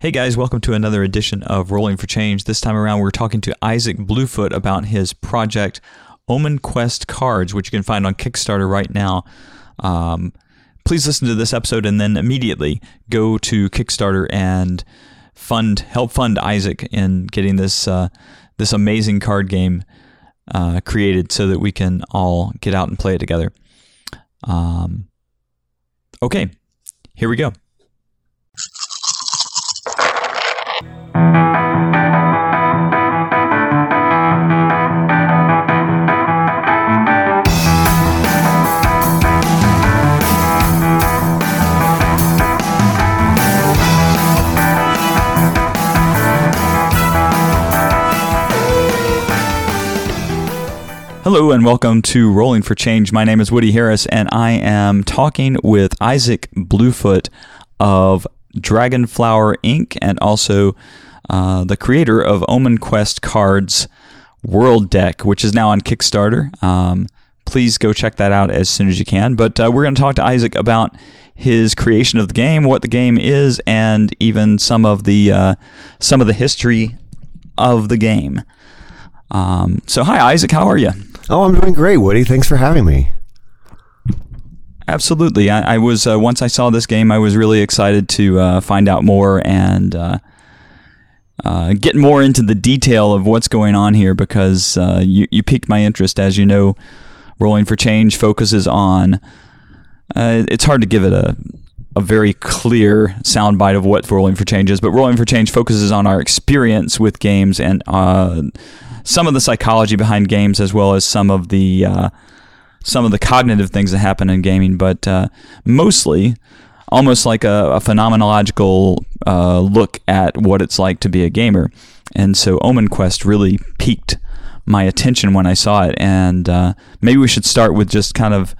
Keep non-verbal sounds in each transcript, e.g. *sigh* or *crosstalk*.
Hey guys, welcome to another edition of Rolling for Change. This time around, we're talking to Isaac Bluefoot about his project Omen Quest Cards, which you can find on Kickstarter right now. Um, please listen to this episode and then immediately go to Kickstarter and fund, help fund Isaac in getting this uh, this amazing card game uh, created, so that we can all get out and play it together. Um, okay, here we go. Hello and welcome to Rolling for Change. My name is Woody Harris, and I am talking with Isaac Bluefoot of Dragonflower Inc. and also uh, the creator of Omen Quest Cards World Deck, which is now on Kickstarter. Um, please go check that out as soon as you can. But uh, we're going to talk to Isaac about his creation of the game, what the game is, and even some of the uh, some of the history of the game. Um, so, hi Isaac, how are you? Oh, I'm doing great, Woody. Thanks for having me. Absolutely. I, I was uh, once I saw this game, I was really excited to uh, find out more and uh, uh get more into the detail of what's going on here because uh, you you piqued my interest. As you know, Rolling for Change focuses on. Uh, it's hard to give it a a very clear soundbite of what Rolling for Change is, but Rolling for Change focuses on our experience with games and some of the psychology behind games as well as some of the uh, some of the cognitive things that happen in gaming, but uh, mostly almost like a, a phenomenological uh, look at what it's like to be a gamer. And so Omen Quest really piqued my attention when I saw it. And uh, maybe we should start with just kind of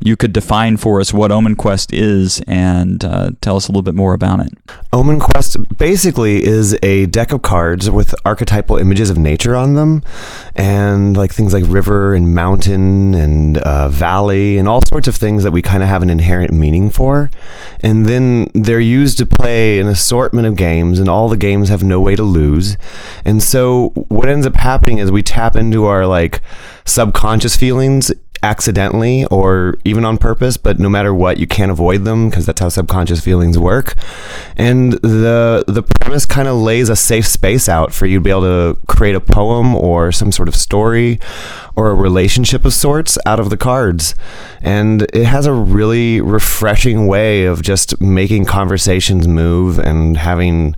you could define for us what Omen Quest is and uh, tell us a little bit more about it. Omen Quest basically is a deck of cards with archetypal images of nature on them, and like things like river and mountain and uh, valley and all sorts of things that we kind of have an inherent meaning for. And then they're used to play an assortment of games, and all the games have no way to lose. And so what ends up happening is we tap into our like subconscious feelings accidentally or even on purpose, but no matter what, you can't avoid them because that's how subconscious feelings work. And the the premise kind of lays a safe space out for you to be able to create a poem or some sort of story or a relationship of sorts out of the cards. And it has a really refreshing way of just making conversations move and having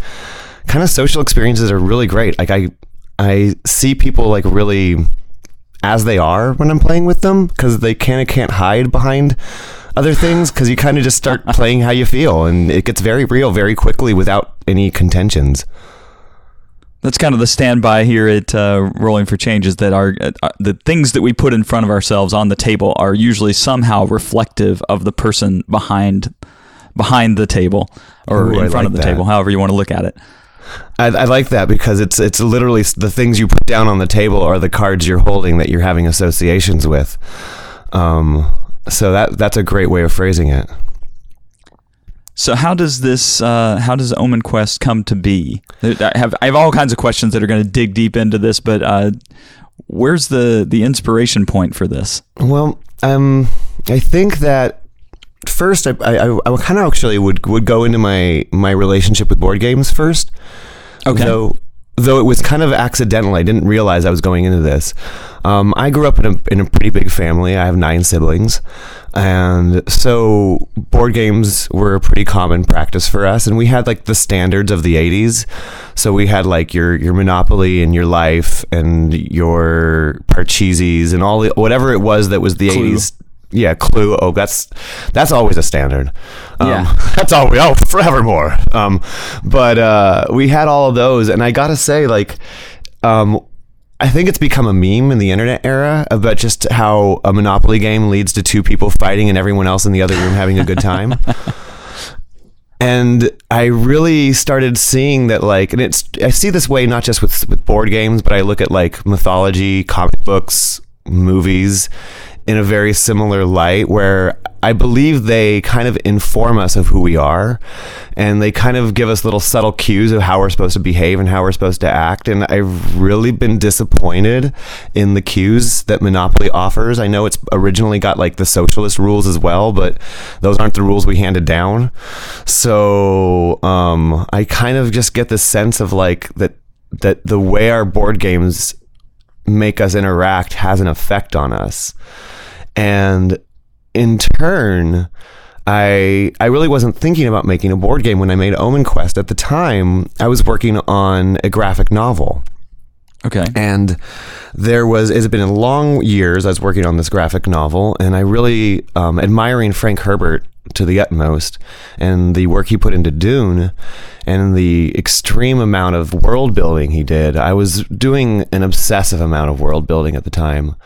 kind of social experiences are really great. Like I I see people like really as they are when I'm playing with them because they kind of can't hide behind other things because you kind of just start *laughs* playing how you feel and it gets very real very quickly without any contentions. That's kind of the standby here at uh, Rolling for Changes that our uh, the things that we put in front of ourselves on the table are usually somehow reflective of the person behind behind the table or Ooh, in front like of the that. table, however you want to look at it. I, I, like that because it's it's literally the things you put down on the table are the cards you're holding that you're having associations with. Um, so that that's a great way of phrasing it. So how does this uh, how does Omen Quest come to be? I have I have all kinds of questions that are going to dig deep into this, but uh, where's the the inspiration point for this? Well, um, I think that first, I, I, I kind of actually would would go into my my relationship with board games first. Okay. Though, though it was kind of accidental. I didn't realize I was going into this. Um, I grew up in a in a pretty big family. I have nine siblings, and so board games were a pretty common practice for us. And we had like the standards of the '80s. So we had like your your Monopoly and your Life and your Parcheesi's and all the, whatever it was that was the Clue. '80s yeah, Clue. Oh, that's that's always a standard. Um, yeah, *laughs* that's always oh forevermore. Um, but uh, we had all of those, and I gotta say, like, um, I think it's become a meme in the internet era about just how a Monopoly game leads to two people fighting and everyone else in the other room having a good time. *laughs* and I really started seeing that, like, and it's I see this way not just with with board games, but I look at like mythology, comic books, movies in a very similar light where I believe they kind of inform us of who we are and they kind of give us little subtle cues of how we're supposed to behave and how we're supposed to act. And I've really been disappointed in the cues that Monopoly offers. I know it's originally got like the socialist rules as well, but those aren't the rules we handed down. So um, I kind of just get the sense of like that that the way our board games make us interact has an effect on us. And in turn, I I really wasn't thinking about making a board game when I made Omen Quest. At the time, I was working on a graphic novel. Okay. And there was, it's been a long years I was working on this graphic novel, and I really um, admiring Frank Herbert to the utmost and the work he put into Dune and the extreme amount of world building he did. I was doing an obsessive amount of world building at the time.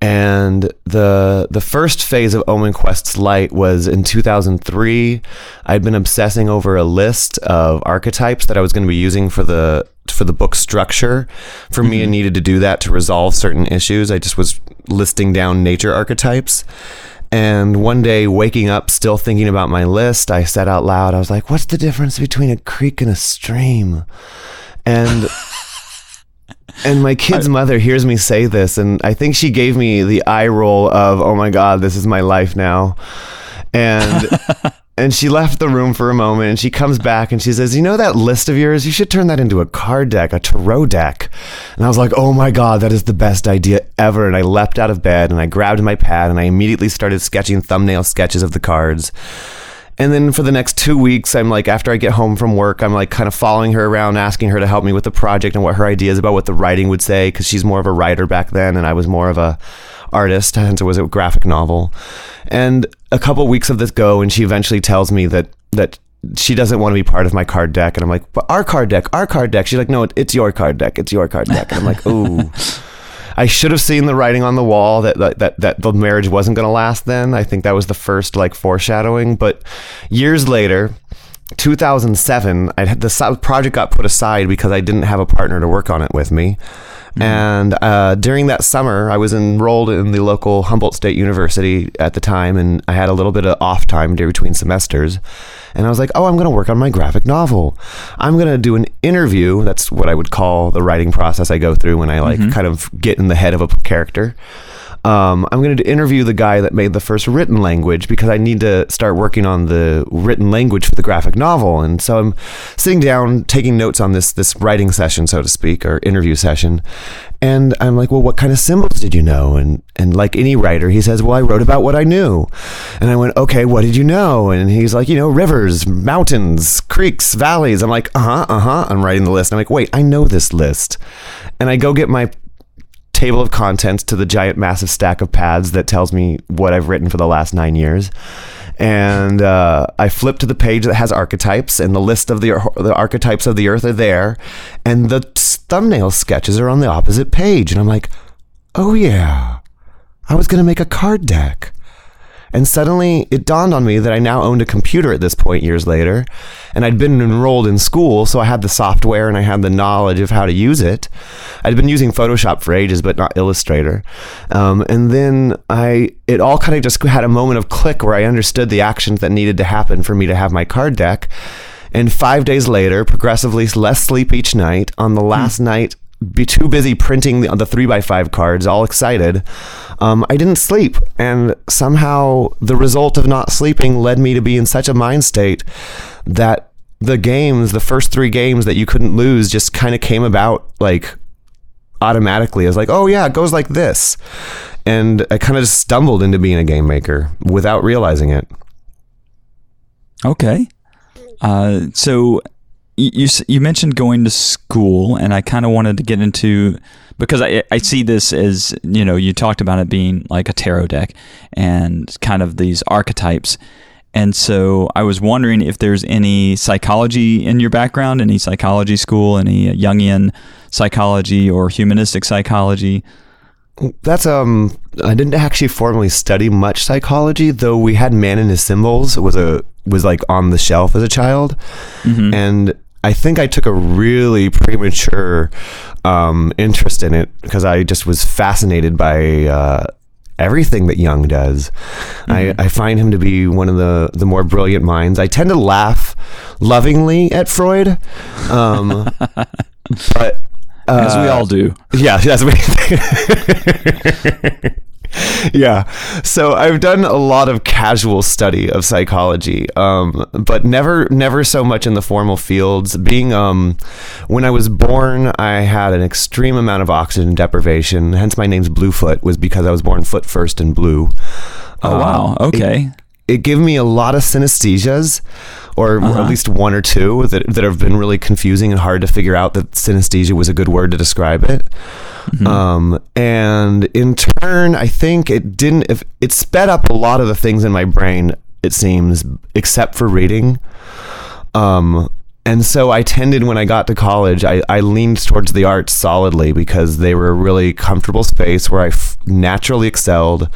And the the first phase of Omen Quest's Light was in 2003. I'd been obsessing over a list of archetypes that I was going to be using for the for the book structure. For me, I mm-hmm. needed to do that to resolve certain issues. I just was listing down nature archetypes. And one day, waking up, still thinking about my list, I said out loud, I was like, what's the difference between a creek and a stream? And. *laughs* and my kid's mother hears me say this, and I think she gave me the eye roll of, oh my God, this is my life now. And. *laughs* and she left the room for a moment and she comes back and she says, You know that list of yours? You should turn that into a card deck, a tarot deck. And I was like, Oh my God, that is the best idea ever. And I leapt out of bed and I grabbed my pad and I immediately started sketching thumbnail sketches of the cards. And then for the next two weeks, I'm like, after I get home from work, I'm like kind of following her around, asking her to help me with the project and what her ideas about what the writing would say, because she's more of a writer back then, and I was more of a artist, hence it was a graphic novel. And a couple weeks of this go, and she eventually tells me that that she doesn't want to be part of my card deck, and I'm like, but our card deck, our card deck. She's like, no, it's your card deck, it's your card deck. And I'm like, *laughs* ooh. I should have seen the writing on the wall that that that, that the marriage wasn't going to last. Then I think that was the first like foreshadowing. But years later, 2007, I had the project got put aside because I didn't have a partner to work on it with me. Mm-hmm. And uh, during that summer, I was enrolled in the local Humboldt State University at the time, and I had a little bit of off time during between semesters. And I was like, oh, I'm going to work on my graphic novel. I'm going to do an interview. That's what I would call the writing process I go through when I like mm-hmm. kind of get in the head of a character um, I'm going to interview the guy that made the first written language because I need to start working on the written language for the graphic novel. And so I'm sitting down, taking notes on this this writing session, so to speak, or interview session. And I'm like, well, what kind of symbols did you know? And and like any writer, he says, well, I wrote about what I knew. And I went, okay, what did you know? And he's like, you know, rivers, mountains, creeks, valleys. I'm like, uh huh, uh huh. I'm writing the list. I'm like, wait, I know this list. And I go get my table of contents to the giant massive stack of pads that tells me what I've written for the last nine years. And uh, I flip to the page that has archetypes, and the list of the, the archetypes of the earth are there. And the thumbnail sketches are on the opposite page. And I'm like, oh, yeah, I was going to make a card deck. And suddenly it dawned on me that I now owned a computer at this point years later. And I'd been enrolled in school, so I had the software and I had the knowledge of how to use it. I'd been using Photoshop for ages, but not Illustrator. Um, and then I, it all kind of just had a moment of click where I understood the actions that needed to happen for me to have my card deck. And five days later, progressively less sleep each night. On the last hmm. night be too busy printing the, the three by five cards, all excited. Um, I didn't sleep, and somehow the result of not sleeping led me to be in such a mind state that the games, the first three games that you couldn't lose, just kind of came about like automatically. As like, oh yeah, it goes like this, and I kind of just stumbled into being a game maker without realizing it. Okay. Uh, so you you mentioned going to school, and I kind of wanted to get into because I I see this as you know you talked about it being like a tarot deck and kind of these archetypes, and so I was wondering if there's any psychology in your background, any psychology school, any Jungian psychology or humanistic psychology. That's um I didn't actually formally study much psychology, though we had Man and His Symbols was a was like on the shelf as a child. Mm-hmm. And I think I took a really premature um, interest in it because I just was fascinated by uh, everything that Jung does. I, I find him to be one of the, the more brilliant minds. I tend to laugh lovingly at Freud, um, *laughs* but As we uh, all do. yeah, *laughs* that's *laughs* *laughs* yeah. So I've done a lot of casual study of psychology, um, but never, never so much in the formal fields. Being, um, when I was born, I had an extreme amount of oxygen deprivation. Hence, my name's Bluefoot was because I was born foot first and blue. Oh, wow. Um, Okay. it gave me a lot of synesthesias, or Uh-huh. at least one or two that, that have been really confusing and hard to figure out that synesthesia was a good word to describe it. Mm-hmm. Um, and in turn, I think it didn't. If it sped up a lot of the things in my brain, it seems, except for reading. Um, and so I tended when I got to college, I, I leaned towards the arts solidly because they were a really comfortable space where I f- naturally excelled.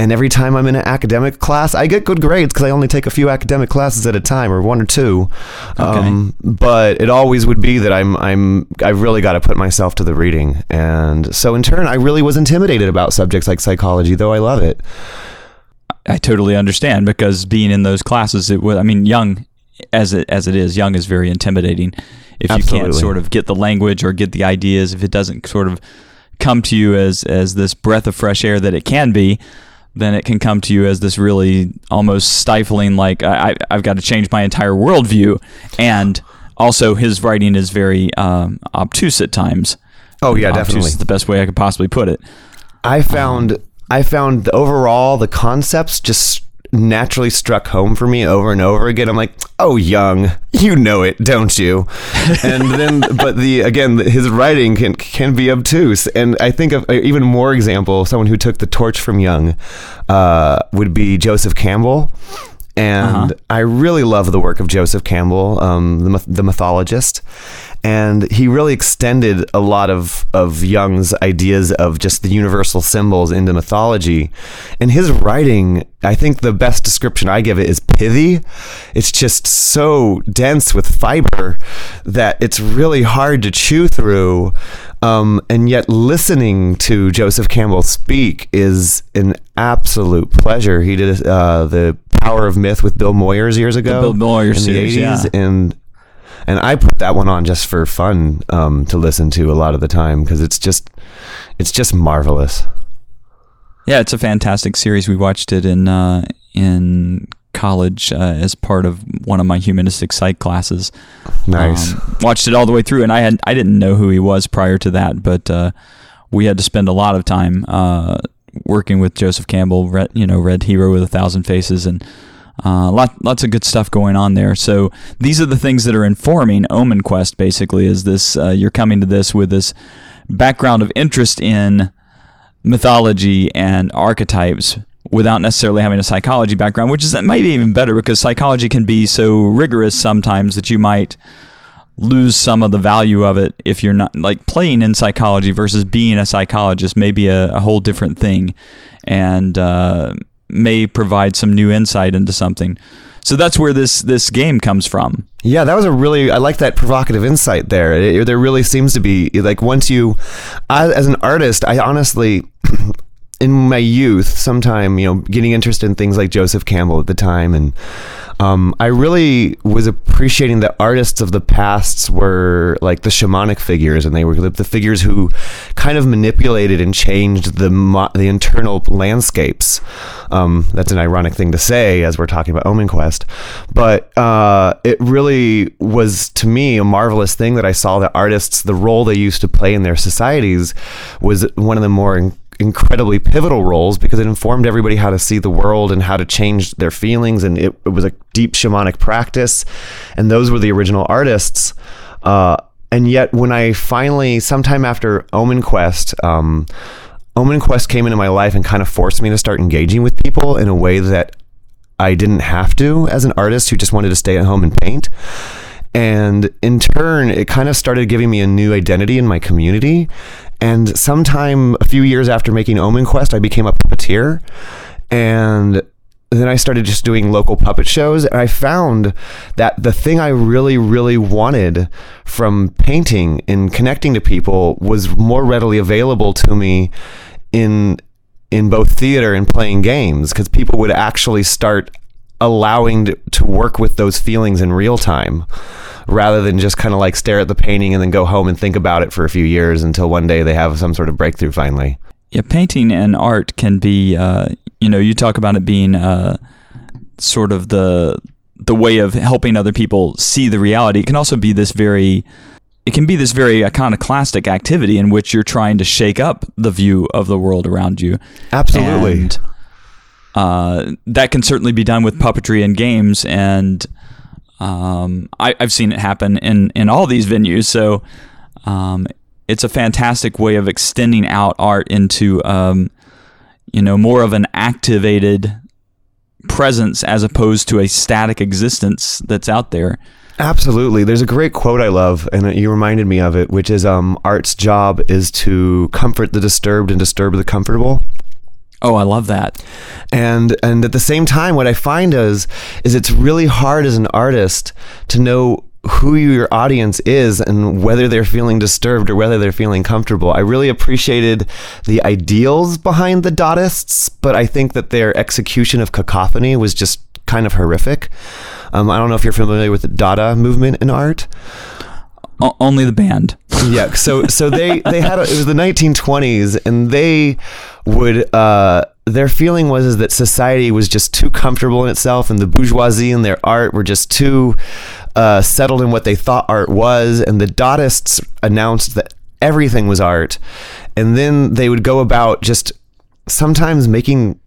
And every time I'm in an academic class, I get good grades because I only take a few academic classes at a time, or one or two. Um, but it always would be that I'm I'm I've really got to put myself to the reading, and so in turn, I really was intimidated about subjects like psychology, though I love it. I totally understand because being in those classes, it was. I mean, Jung, as it as it is, Jung is very intimidating. If you can't sort of get the language or get the ideas, if it doesn't sort of come to you as as this breath of fresh air that it can be, then it can come to you as this really almost stifling. Like I, I- I've got to change my entire worldview, and also his writing is very um, obtuse at times. Oh yeah, obtuse definitely. is the best way I could possibly put it. I found I found the overall the concepts just naturally struck home for me over and over again. I'm like, oh, Jung, you know it, don't you? *laughs* And then, but the again, his writing can can be obtuse. And I think of even more example, someone who took the torch from Jung, uh, would be Joseph Campbell. And I really love the work of Joseph Campbell, um, the, the mythologist. And he really extended a lot of, of Jung's ideas of just the universal symbols into mythology. And his writing, I think the best description I give it is pithy. It's just so dense with fiber that it's really hard to chew through. Um, and yet, listening to Joseph Campbell speak is an absolute pleasure. He did uh, the Power of Myth with Bill Moyers years ago, Bill Moyers in the series, yeah. and and I put that one on just for fun um, to listen to a lot of the time because it's just it's just marvelous. Yeah, it's a fantastic series. We watched it in uh, in college uh, as part of one of my humanistic psych classes. Nice. Um, watched it all the way through, and I had I didn't know who he was prior to that, but uh, we had to spend a lot of time uh, working with Joseph Campbell. Read, you know, read Hero with a Thousand Faces, and uh, lot, lots of good stuff going on there. So these are the things that are informing Omen Quest. Basically, is this uh, you're coming to this with this background of interest in mythology and archetypes without necessarily having a psychology background, which is maybe even better because psychology can be so rigorous sometimes that you might lose some of the value of it if you're not like playing in psychology versus being a psychologist may be a, a whole different thing and uh, may provide some new insight into something. So that's where this this game comes from. Yeah, that was a really I like that provocative insight there. It- there really seems to be like once you, as an artist, I honestly. *clears throat* In my youth, sometime you know, getting interested in things like Joseph Campbell at the time, and um, I really was appreciating that artists of the past were like the shamanic figures, and they were the, figures who kind of manipulated and changed the mo- the internal landscapes. Um, that's an ironic thing to say as we're talking about Omen Quest, but uh, it really was to me a marvelous thing that I saw that artists, the role they used to play in their societies, was one of the more incredibly pivotal roles because it informed everybody how to see the world and how to change their feelings and it, it was a deep shamanic practice. And those were the original artists. Uh, and yet when i finally sometime after omen quest um, omen quest came into my life and kind of forced me to start engaging with people in a way that i didn't have to as an artist who just wanted to stay at home and paint. And in turn, it kind of started giving me a new identity in my community. And sometime a few years after making Omen Quest, I became a puppeteer. And then I started just doing local puppet shows. And I found that the thing I really, really wanted from painting and connecting to people was more readily available to me in in both theater and playing games because people would actually start allowing to, to work with those feelings in real time rather than just kind of like stare at the painting and then go home and think about it for a few years until one day they have some sort of breakthrough finally. Yeah, painting and art can be, uh, you know, you talk about it being uh, sort of the the way of helping other people see the reality. It can also be this very it can be this very iconoclastic activity in which you're trying to shake up the view of the world around you. Absolutely. And, uh, that can certainly be done with puppetry and games, and um, I, have seen it happen in in all these venues. So um, it's a fantastic way of extending out art into um, you know more of an activated presence as opposed to a static existence that's out there. Absolutely. There's a great quote I love, and you reminded me of it, which is um, art's job is to comfort the disturbed and disturb the comfortable. Oh, I love that. And and at the same time, what I find is is it's really hard as an artist to know who your audience is and whether they're feeling disturbed or whether they're feeling comfortable. I really appreciated the ideals behind the Dadists, but I think that their execution of cacophony was just kind of horrific. Um, I don't know if you're familiar with the Dada movement in art. O- only the band. yeah. So so they they had a, it was the 1920s, and they would uh, their feeling was is that society was just too comfortable in itself, and the bourgeoisie and their art were just too uh, settled in what they thought art was, and the Dadists announced that everything was art, and then they would go about just sometimes making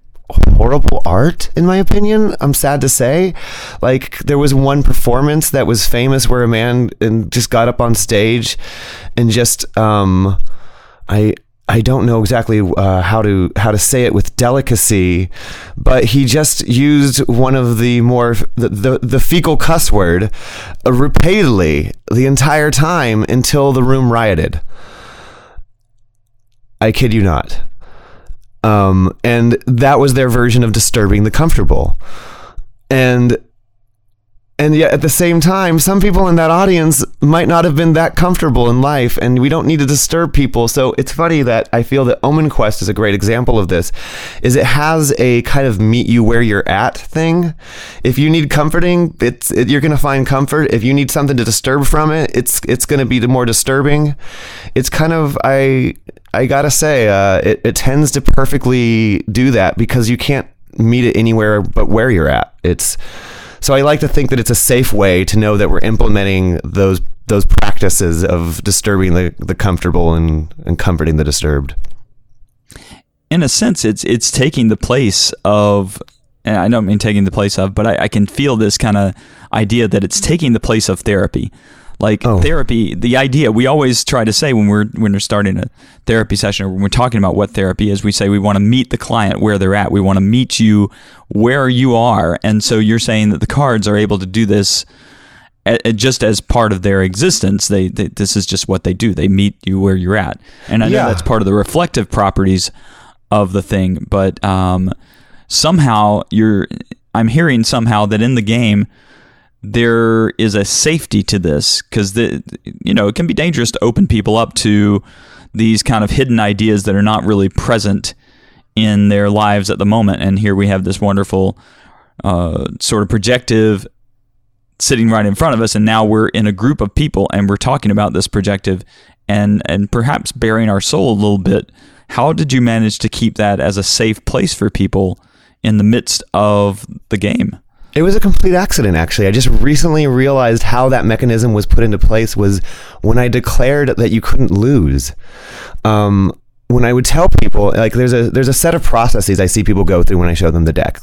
horrible art in my opinion i'm sad to say like there was one performance that was famous where a man and just got up on stage and just um i I don't know exactly uh, how to how to say it with delicacy, but he just used one of the more the the, the fecal cuss word uh, repeatedly the entire time until the room rioted. I kid you not. Um, and that was their version of disturbing the comfortable. And and yet at the same time, some people in that audience might not have been that comfortable in life, and we don't need to disturb people. So it's funny that I feel that Omen Quest is a great example of this. Is it has a kind of meet you where you're at thing. If you need comforting, it's it, you're going to find comfort. If you need something to disturb from it, it's it's going to be more disturbing. It's kind of I I gotta say, uh, it, it tends to perfectly do that because you can't meet it anywhere but where you're at. It's so I like to think that it's a safe way to know that we're implementing those those practices of disturbing the, the comfortable and, and comforting the disturbed. In a sense, it's it's taking the place of and I don't mean taking the place of, but I, I can feel this kind of idea that it's taking the place of therapy. Like oh. therapy, the idea we always try to say when we're when we're starting a therapy session or when we're talking about what therapy is, we say we want to meet the client where they're at. We want to meet you where you are. And so you're saying that the cards are able to do this just as part of their existence. They, they, this is just what they do. They meet you where you're at. And I know that's part of the reflective properties of the thing, but um, somehow you're I'm hearing somehow that in the game there is a safety to this because the you know it can be dangerous to open people up to these kind of hidden ideas that are not really present in their lives at the moment. And here we have this wonderful uh, sort of projective sitting right in front of us, and now we're in a group of people and we're talking about this projective and and perhaps bearing our soul a little bit. How did you manage to keep that as a safe place for people in the midst of the game? It was a complete accident, actually. I just recently realized how that mechanism was put into place was when I declared that you couldn't lose. Um, when I would tell people, like there's a there's a set of processes I see people go through when I show them the deck.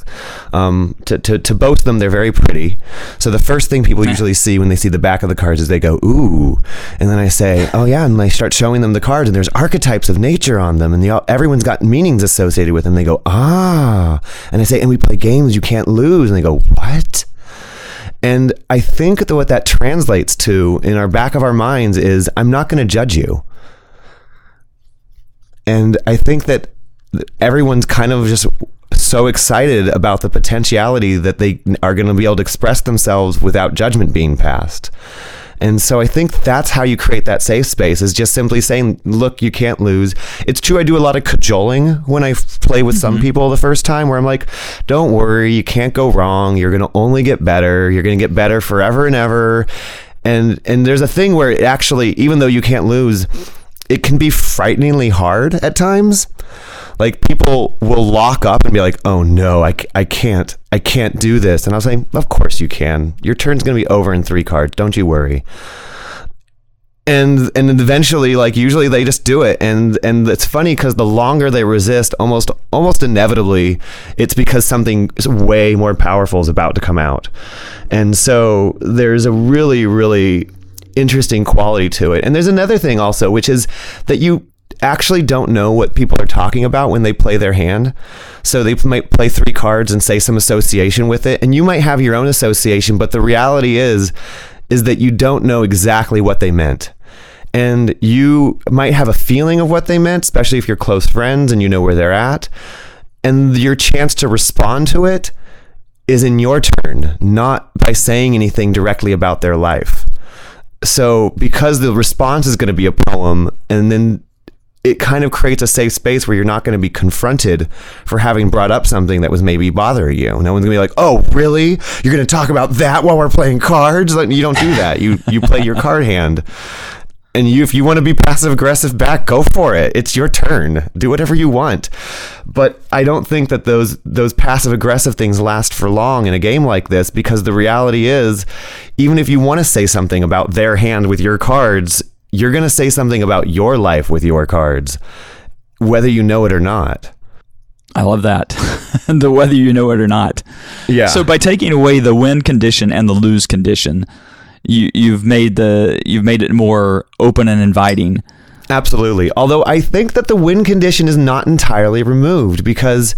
Um, to, to, to boast them, they're very pretty. So the first thing people usually see when they see the back of the cards is they go, ooh. And then I say, oh yeah, and I start showing them the cards and there's archetypes of nature on them and all, everyone's got meanings associated with them. They go, ah. And I say, and we play games you can't lose. And they go, what? And I think that what that translates to in our back of our minds is I'm not going to judge you. And I think that everyone's kind of just so excited about the potentiality that they are going to be able to express themselves without judgment being passed. And so I think that's how you create that safe space is just simply saying, look, you can't lose. It's true, I do a lot of cajoling when I play with some mm-hmm. people the first time where I'm like, don't worry, you can't go wrong. You're going to only get better. You're going to get better forever and ever. And, and there's a thing where it actually, even though you can't lose, it can be frighteningly hard at times. Like people will lock up and be like oh no I, I can't i can't do this. And i was saying of course you can. Your turn's to be over in three cards don't you worry. And and eventually like usually they just do it. And and it's funny because the longer they resist almost almost inevitably it's because something way more powerful is about to come out. And so there's a really really interesting quality to it and there's another thing also which is that you actually don't know what people are talking about when they play their hand. So they might play three cards and say some association with it, and you might have your own association, but the reality is is that you don't know exactly what they meant. And you might have a feeling of what they meant, especially if you're close friends and you know where they're at. And your chance to respond to it is in your turn, not by saying anything directly about their life. So, because the response is going to be a poem, and then it kind of creates a safe space where you're not going to be confronted for having brought up something that was maybe bothering you. No one's going to be like, "Oh, really? You're going to talk about that while we're playing cards?" Like you don't do that. You you play your card hand. And you if you want to be passive aggressive back, go for it. It's your turn. Do whatever you want. But I don't think that those those passive aggressive things last for long in a game like this because the reality is even if you want to say something about their hand with your cards, you're going to say something about your life with your cards, whether you know it or not. I love that. *laughs* the whether you know it or not. Yeah. So by taking away the win condition and the lose condition, you you've made the you've made it more open and inviting. Absolutely. Although I think that the win condition is not entirely removed because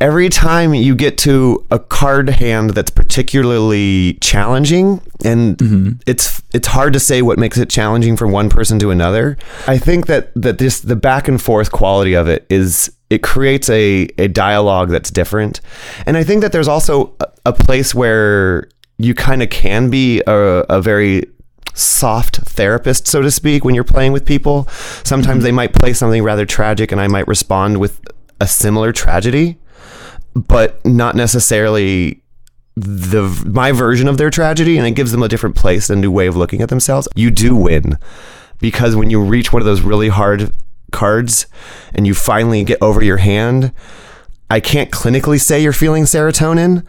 every time you get to a card hand that's particularly challenging and mm-hmm. it's it's hard to say what makes it challenging from one person to another i think that that this the back and forth quality of it is it creates a a dialogue that's different and i think that there's also a, a place where you kind of can be a, a very soft therapist, so to speak, when you're playing with people. Sometimes mm-hmm. they might play something rather tragic, and I might respond with a similar tragedy but not necessarily the my version of their tragedy and it gives them a different place a new way of looking at themselves you do win because when you reach one of those really hard cards and you finally get over your hand i can't clinically say you're feeling serotonin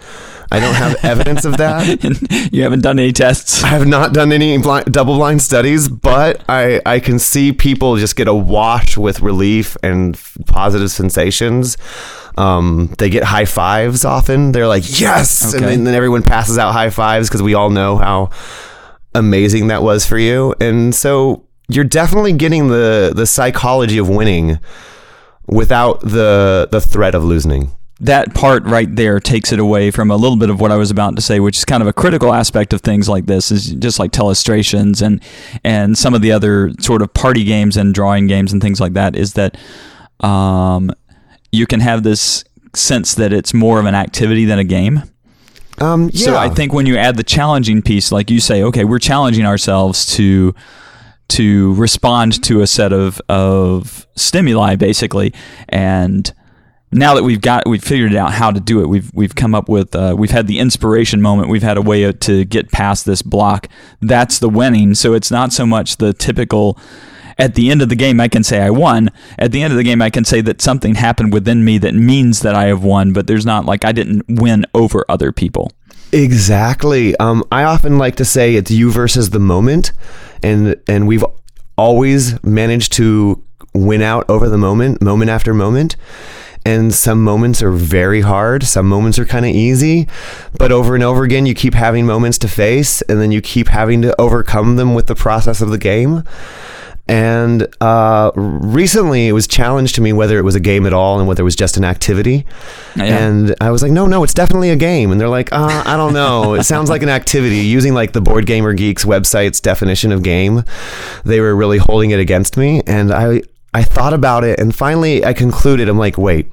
i don't have *laughs* evidence of that you haven't done any tests i have not done any blind, double blind studies but i i can see people just get a wash with relief and positive sensations um, they get high fives often. They're like, yes. Okay. And then everyone passes out high fives because we all know how amazing that was for you. And so you're definitely getting the, the psychology of winning without the, the threat of losing that part right there takes it away from a little bit of what I was about to say, which is kind of a critical aspect of things like this, is just like telestrations and and some of the other sort of party games and drawing games and things like that. Is that um, you can have this sense that it's more of an activity than a game. Um, yeah. So I think when you add the challenging piece, like you say, okay, we're challenging ourselves to to respond to a set of of stimuli, basically, and now that we've got we've figured out how to do it, we've we've come up with uh, we've had the inspiration moment, we've had a way to get past this block. That's the winning. So it's not so much the typical at the end of the game, I can say I won. At the end of the game, I can say that something happened within me that means that I have won, but there's not like I didn't win over other people. Exactly. Um, I often like to say it's you versus the moment, and and we've always managed to win out over the moment, moment after moment. And some moments are very hard, some moments are kind of easy, but over and over again, you keep having moments to face, and then you keep having to overcome them with the process of the game. And uh, recently, it was challenged to me whether it was a game at all and whether it was just an activity. Yeah. And I was like, no, no, it's definitely a game. And they're like, uh, I don't know. it sounds like an activity. Using like the Board Gamer Geeks website's definition of game, they were really holding it against me. And I, I thought about it, and finally, I concluded. I'm like, wait,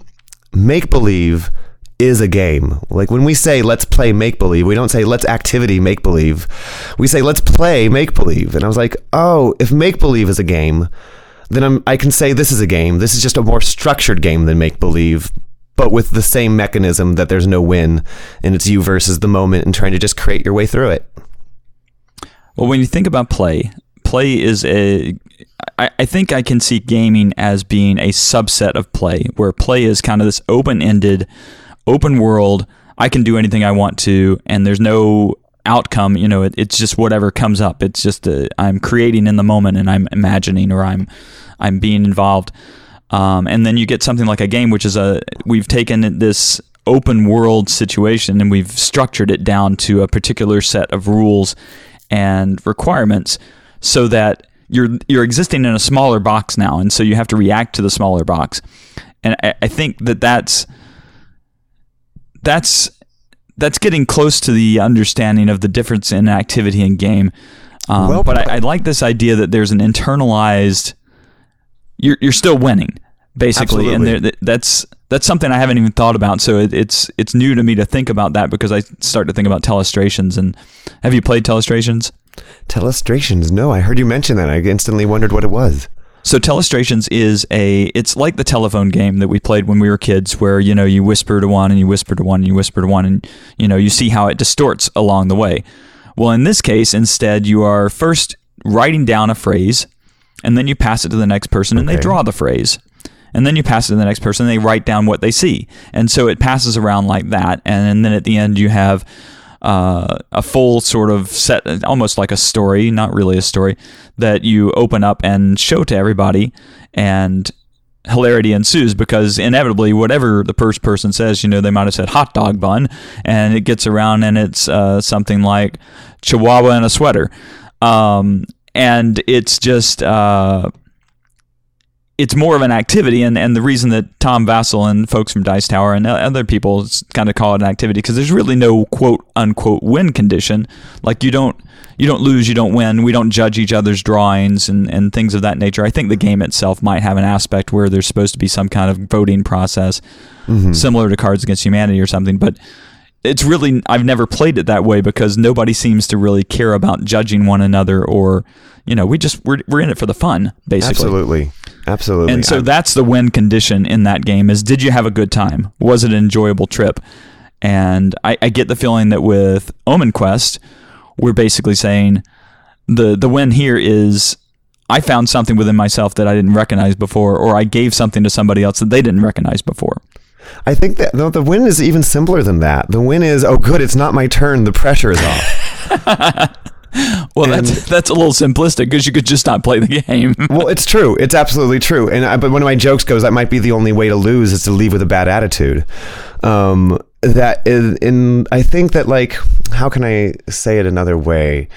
make believe is a game. Like when we say let's play make believe, we don't say let's activity make believe. We say let's play make believe. And I was like, "Oh, if make believe is a game, then I'm, I can say this is a game. This is just a more structured game than make believe, but with the same mechanism that there's no win and it's you versus the moment and trying to just create your way through it." Well, when you think about play, play is a I, I think I can see gaming as being a subset of play, where play is kind of this open ended, open world. I can do anything I want to, and there's no outcome. You know, it, it's just whatever comes up. It's just i I'm creating in the moment, and I'm imagining, or I'm I'm being involved. Um, and then you get something like a game, which is a we've taken this open world situation and we've structured it down to a particular set of rules and requirements so that you're you're existing in a smaller box now, and so you have to react to the smaller box. And I, I think that that's that's that's getting close to the understanding of the difference in activity and game. Um, well, but I, I, like this idea that there's an internalized. You're you're still winning basically, absolutely. and there, that's that's something I haven't even thought about. So it, it's it's new to me to think about that because I start to think about telestrations. And have you played telestrations? Telestrations? No, I heard you mention that. I instantly wondered what it was. So telestrations is a it's like the telephone game that we played when we were kids where you know you whisper to one and you whisper to one and you whisper to one and you know you see how it distorts along the way. Well, in this case instead you are first writing down a phrase and then you pass it to the next person and they draw the phrase. And then you pass it to the next person and they write down what they see. And so it passes around like that and then at the end you have uh, a full sort of set, almost like a story, not really a story, that you open up and show to everybody, and hilarity ensues because inevitably, whatever the first person says, you know, they might have said hot dog bun, and it gets around and it's uh, something like Chihuahua in a sweater. Um, and it's just. Uh, it's more of an activity, and, and the reason that Tom Vasel and folks from Dice Tower and other people kind of call it an activity because there's really no quote unquote win condition. Like you don't you don't lose, you don't win. We don't judge each other's drawings and, and things of that nature. I think the game itself might have an aspect where there's supposed to be some kind of voting process, mm-hmm. similar to Cards Against Humanity or something, but it's really I've never played it that way because nobody seems to really care about judging one another or you know we just we're, we're in it for the fun basically absolutely absolutely and so I'm, that's the win condition in that game is did you have a good time was it an enjoyable trip and I, I get the feeling that with omen quest we're basically saying the the win here is I found something within myself that I didn't recognize before, or I gave something to somebody else that they didn't recognize before. I think that no, the win is even simpler than that. The win is, oh, good, it's not my turn. The pressure is off. *laughs* *laughs* well, and, that's that's a little simplistic because you could just not play the game. *laughs* well, it's true. It's absolutely true. And I, but one of my jokes goes that might be the only way to lose is to leave with a bad attitude. Um, that is in I think that like how can I say it another way?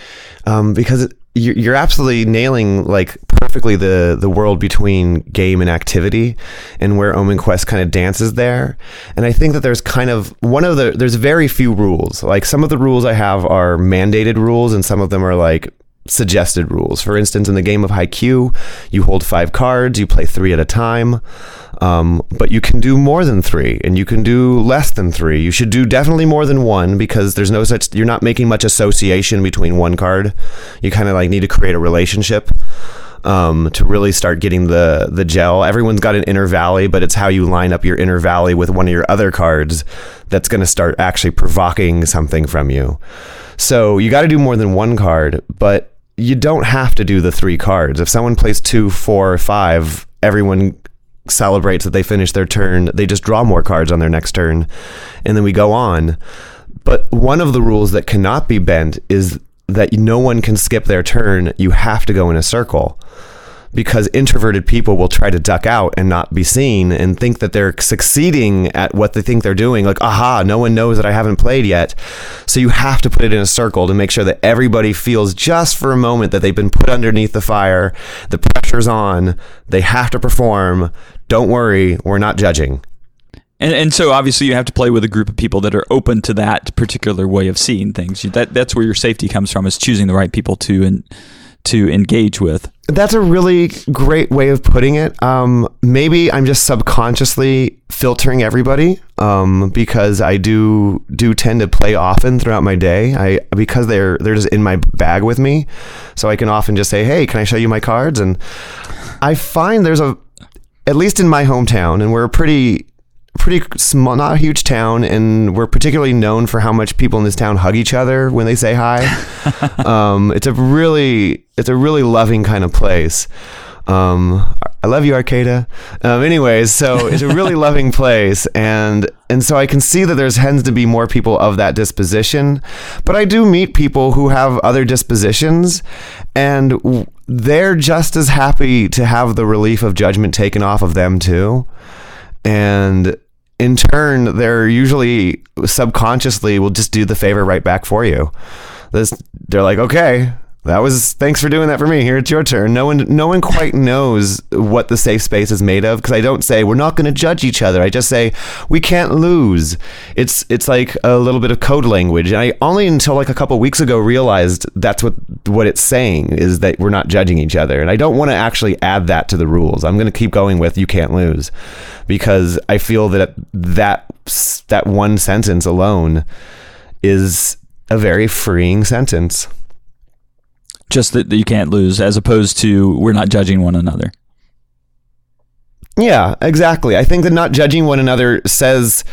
Um, because you're absolutely nailing like perfectly the the world between game and activity and where Omen Quest kind of dances there. And I think that there's kind of one of the there's very few rules. Like some of the rules I have are mandated rules and some of them are like suggested rules. For instance, in the game of Haiku, you hold five cards, you play three at a time. Um, but you can do more than three, and you can do less than three. You should do definitely more than one because there's no such. You're not making much association between one card. You kind of like need to create a relationship um, to really start getting the the gel. Everyone's got an inner valley, but it's how you line up your inner valley with one of your other cards that's going to start actually provoking something from you. So you got to do more than one card, but you don't have to do the three cards. If someone plays two, four, five, everyone celebrates that they finish their turn. They just draw more cards on their next turn, and then we go on. But one of the rules that cannot be bent is that no one can skip their turn. You have to go in a circle because introverted people will try to duck out and not be seen and think that they're succeeding at what they think they're doing. Like, aha, no one knows that I haven't played yet. So you have to put it in a circle to make sure that everybody feels just for a moment that they've been put underneath the fire. The pressure's on. They have to perform. Don't worry, we're not judging. And, and so obviously you have to play with a group of people that are open to that particular way of seeing things. That that's where your safety comes from is choosing the right people to and to engage with. That's a really great way of putting it. Um, maybe I'm just subconsciously filtering everybody um, because I do do tend to play often throughout my day. I because they're they're just in my bag with me, so I can often just say, "Hey, can I show you my cards?" And I find there's a at least in my hometown, and we're a pretty pretty small, not a huge town, and we're particularly known for how much people in this town hug each other when they say hi. *laughs* um, it's a really, it's a really loving kind of place. Um, I love you, Arcata. Um, anyways, so it's a really *laughs* loving place, and and so I can see that there's tends to be more people of that disposition, but I do meet people who have other dispositions, and w- they're just as happy to have the relief of judgment taken off of them too, and in turn, they're usually subconsciously will just do the favor right back for you. This, they're like, okay, that was thanks for doing that for me. Here it's your turn. No one no one quite knows what the safe space is made of because I don't say we're not going to judge each other. I just say we can't lose. It's it's like a little bit of code language. And I only until like a couple weeks ago realized that's what what it's saying is that we're not judging each other. And I don't want to actually add that to the rules. I'm going to keep going with you can't lose because I feel that that that one sentence alone is a very freeing sentence just that you can't lose, as opposed to we're not judging one another. Yeah, exactly. I think that not judging one another says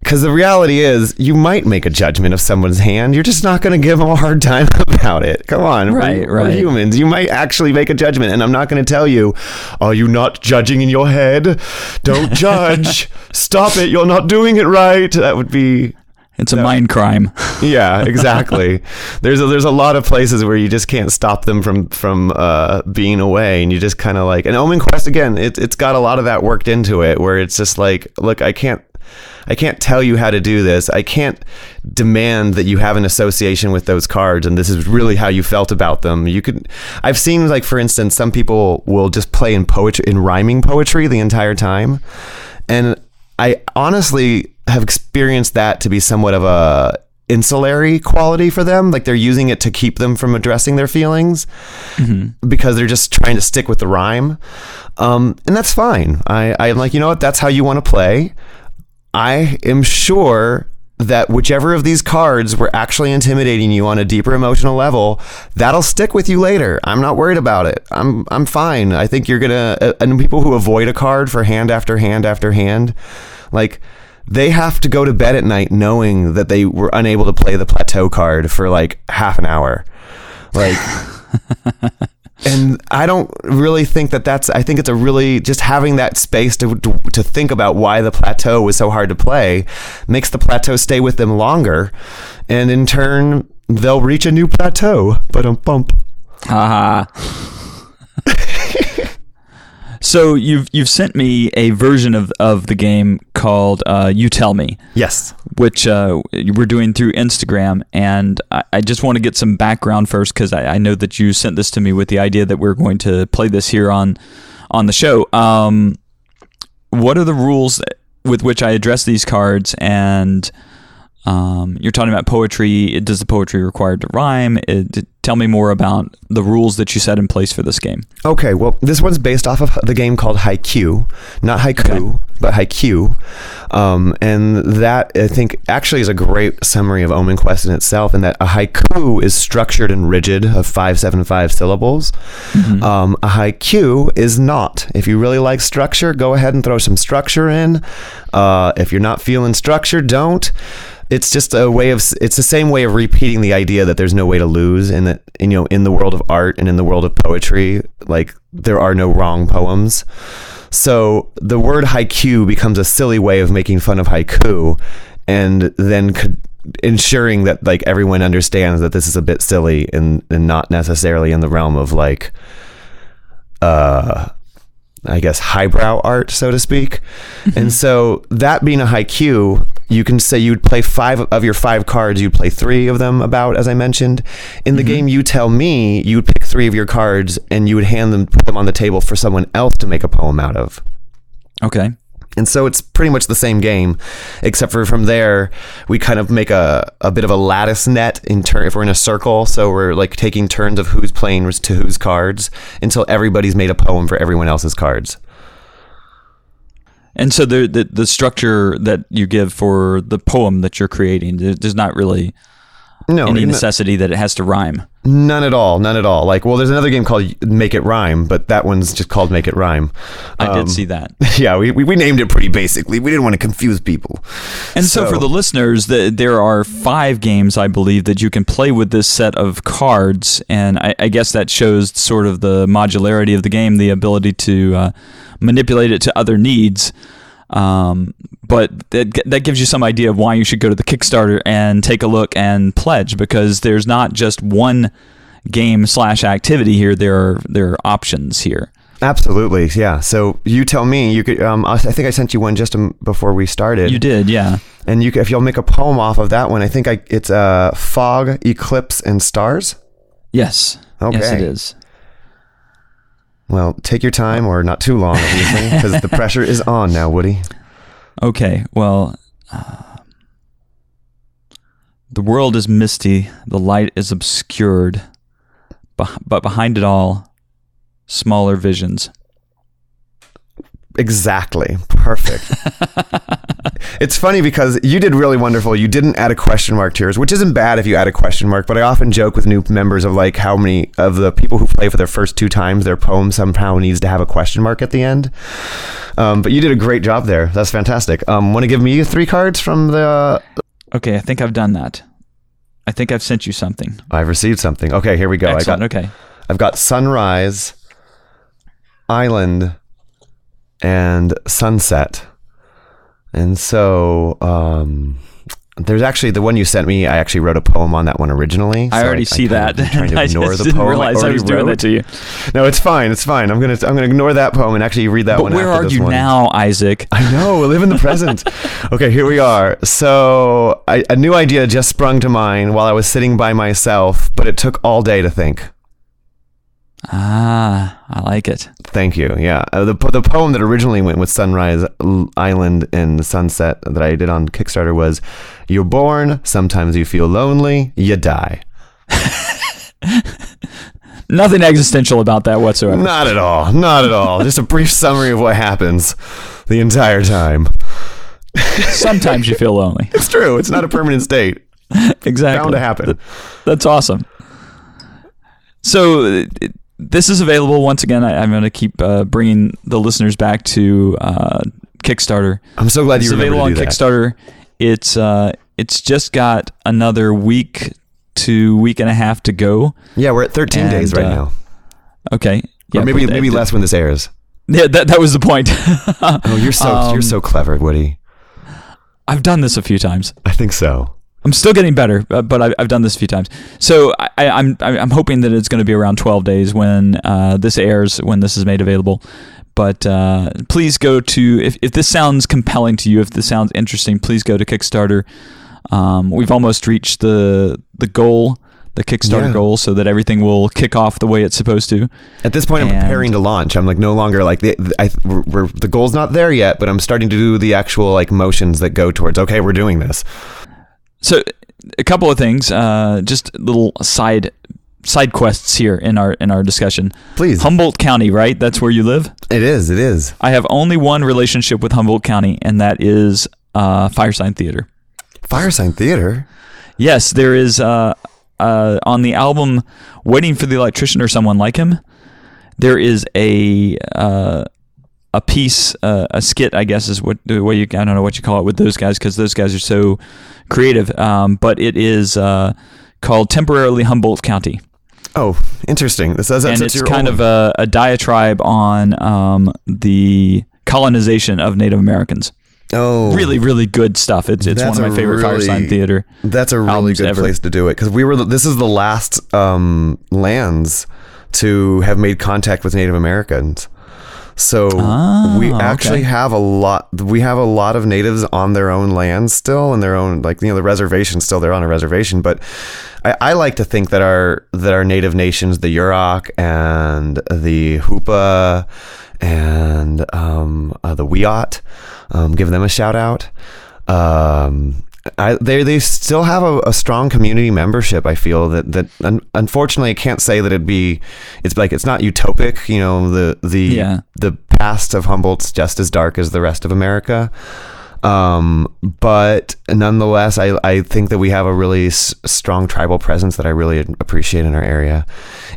because the reality is you might make a judgment of someone's hand. You're just not going to give them a hard time *laughs* about it. Come on. Right we're, right. we're humans. You might actually make a judgment and i'm not going to tell you are you not judging in your head? Don't judge. *laughs* Stop it. You're not doing it right. That would be it's a no. mind crime. *laughs* yeah, exactly. there's a, there's a lot of places where you just can't stop them from from uh, being away, and you just kind of like. And Omen Quest again, it, it's got a lot of that worked into it, where it's just like, look, I can't. I can't tell you how to do this. I can't demand that you have an association with those cards and this is really how you felt about them. You could I've seen like for instance some people will just play in poetry in rhyming poetry the entire time. And I honestly have experienced that to be somewhat of a insulary quality for them. Like they're using it to keep them from addressing their feelings mm-hmm. because they're just trying to stick with the rhyme. Um, and that's fine. I, I'm like, you know what? That's how you want to play. I am sure that whichever of these cards were actually intimidating you on a deeper emotional level, that'll stick with you later. I'm not worried about it. I'm I'm fine. I think you're gonna uh, and people who avoid a card for hand after hand after hand, like they have to go to bed at night knowing that they were unable to play the plateau card for like half an hour. Like *laughs* and I don't really think that that's I think it's a really just having that space to, to, to think about why the plateau was so hard to play makes the plateau stay with them longer and in turn they'll reach a new plateau. But um bump. Haha. So you've you've sent me a version of, of the game called uh, You Tell Me. Yes. Which uh, we're doing through Instagram, and I, I just want to get some background first because I, I, know that you sent this to me with the idea that we're going to play this here on on the show. Um, what are the rules with which I address these cards and um, you're talking about poetry. Does the poetry require to rhyme? It, tell me more about the rules that you set in place for this game. Okay, well, this one's based off of the game called Haiku, not Haiku, okay. but Haiku, um, and that I think actually is a great summary of Omen Quest in itself. In that a haiku is structured and rigid of five, seven, five syllables. Mm-hmm. Um, a haiku is not. If you really like structure, go ahead and throw some structure in. Uh, if you're not feeling structure, don't it's just a way of it's the same way of repeating the idea that there's no way to lose and that you know in the world of art and in the world of poetry. Like there are no wrong poems. So the word haiku becomes a silly way of making fun of haiku and then could ensuring that like everyone understands that this is a bit silly and, and not necessarily in the realm of like uh I guess highbrow art, so to speak. Mm-hmm. And so that being a high haiku, you can say you'd play five of your five cards, you'd play three of them about, as I mentioned. In the mm-hmm. game, you tell me you would pick three of your cards and you would hand them, put them on the table for someone else to make a poem out of. Okay. And so it's pretty much the same game, except for from there we kind of make a, a bit of a lattice net in turn if we're in a circle. So we're like taking turns of who's playing to whose cards until everybody's made a poem for everyone else's cards. And so the, the the structure that you give for the poem that you're creating, there's not really No, any necessity that it has to rhyme. none at all. None at all. Like, well, there's another game called Make It Rhyme, but that one's just called Make It Rhyme. I Um, did see that. *laughs* Yeah, we, we, we named it pretty basically. We didn't want to confuse people. And so, for the listeners, the, there are five games, I believe, that you can play with this set of cards, and I, I guess that shows sort of the modularity of the game, the ability to uh, manipulate it to other needs. Um, but that, that gives you some idea of why you should go to the Kickstarter and take a look and pledge, because there's not just one game slash activity here. There are there are options here. Absolutely, yeah. So you tell me. You could. Um, I think I sent you one just um, before we started. You did, yeah. And you, if you'll make a poem off of that one, I think I, it's uh, fog, eclipse, and stars. Yes. Yes, Okay. it is. Well, take your time, or not too long, obviously, *laughs* because the pressure is on now, Woody. Okay, well, uh, the world is misty, the light is obscured, but behind it all, smaller visions. Exactly. Perfect. *laughs* it's funny because you did really wonderful. You didn't add a question mark to yours, which isn't bad if you add a question mark, but I often joke with new members of like how many of the people who play for their first two times, their poem somehow needs to have a question mark at the end. Um, but you did a great job there. That's fantastic. Um, Want to give me three cards from the. Okay, I think I've done that. I think I've sent you something. I've received something. Okay, here we go. Excellent. I got, okay. I've got sunrise, island, and sunset. And so um, there's actually the one you sent me. I actually wrote a poem on that one originally. I so already see kind of that. Trying to *laughs* I ignore the didn't poem realize I already was doing wrote. that to you. No, it's fine. It's fine. I'm gonna I'm gonna ignore that poem and actually read that But one. where are you one. now, Isaac? I know. We live in the present. *laughs* okay, here we are. So I, a new idea just sprung to mind while I was sitting by myself, but it took all day to think. Ah, I like it. Thank you. Yeah, uh, the the poem that originally went with Sunrise Island and the Sunset that I did on Kickstarter was, "You're born. Sometimes you feel lonely. You die." *laughs* Nothing existential about that whatsoever. Not at all. Not at all. Just a brief summary of what happens the entire time. *laughs* Sometimes you feel lonely. It's true. It's not a permanent state. *laughs* Exactly. Bound to happen. That's awesome. So it- this is available once again. I, I'm going to keep uh, bringing the listeners back to uh, Kickstarter. I'm so glad It's you available to on that. Kickstarter. It's uh, it's just got another week to week and a half to go. Yeah, we're at 13 days right uh, now. Okay. or maybe but- maybe less when this airs. Yeah, that, that was the point. *laughs* Oh, you're so Um, you're so clever, Woody. I've done this a few times. I think so. I'm still getting better, but I've, I've done this a few times. So I, I, I'm I'm hoping that it's going to be around 12 days when uh, this airs, when this is made available. But uh, please go to if, if this sounds compelling to you, if this sounds interesting, please go to Kickstarter. Um, we've almost reached the the goal, the Kickstarter Yeah. goal, so that everything will kick off the way it's supposed to. At this point, I'm preparing to launch. I'm like no longer like the, the- I, we're, we're, the goal's not there yet, but I'm starting to do the actual like motions that go towards. Okay, we're doing this. So a couple of things, uh, just little side side quests here in our in our discussion. Please, Humboldt County, right? That's where you live. it is. It is. I have only one relationship with Humboldt County, and that is uh, Firesign Theatre. Firesign Theatre. Yes, there is uh, uh, on the album "Waiting for the Electrician" or someone like him. There is a uh, a piece, uh, a skit, I guess is what the way you I don't know what you call it with those guys because those guys are so creative. Um, but it is uh, called "Temporarily Humboldt County." Oh, interesting. This that's and it's it's kind own. of a, a diatribe on um, the colonization of Native Americans. oh Really, really good stuff. It's it's one of my favorite really- Firesign Theatre. That's a really good ever. place to do it because we were. This is the last um, lands to have made contact with Native Americans. So Ah, we actually okay. have a lot. We have a lot of natives on their own land still, and their own like you know the reservation still. They're on a reservation, but I, I like to think that our that our native nations, the Yurok and the Hoopa and um, uh, the Wiyot, um, give them a shout out. Um, I, they they still have a, a strong community membership. I feel that that un, unfortunately I can't say that it'd be. It's like it's not utopic. You know the the Yeah. the past of Humboldt's just as dark as the rest of America. Um, but nonetheless, I, I think that we have a really s- strong tribal presence that I really appreciate in our area.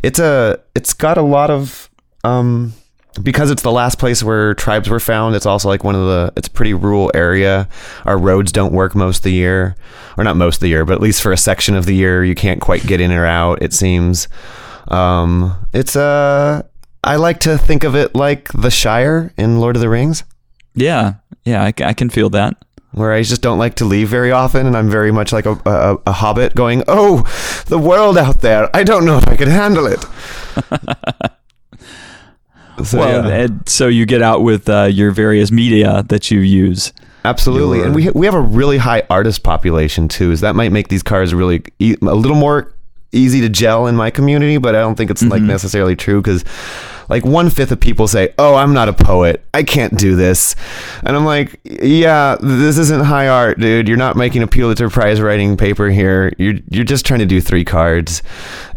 It's a it's got a lot of um, because it's the last place where tribes were found. It's also like one of the it's a pretty rural area. Our roads don't work most of the year, or not most of the year, but at least for a section of the year, you can't quite get in or out. It seems. Um, it's a I like to think of it like the Shire in Lord of the Rings. Yeah, yeah, I, I can feel that. Where I just don't like to leave very often, and I'm very much like a, a, a hobbit going, Oh, the world out there. I don't know if I can handle it. *laughs* so, well, yeah. so you get out with uh, your various media that you use. Absolutely, your, and we we have a really high artist population too. Is that might make these cars really e- a little more easy to gel in my community, but I don't think it's mm-hmm. like necessarily true because like one fifth of people say, "Oh, I'm not a poet. I can't do this," and I'm like, "Yeah, this isn't high art, dude. You're not making a Pulitzer Prize writing paper here. You're you're just trying to do three cards,"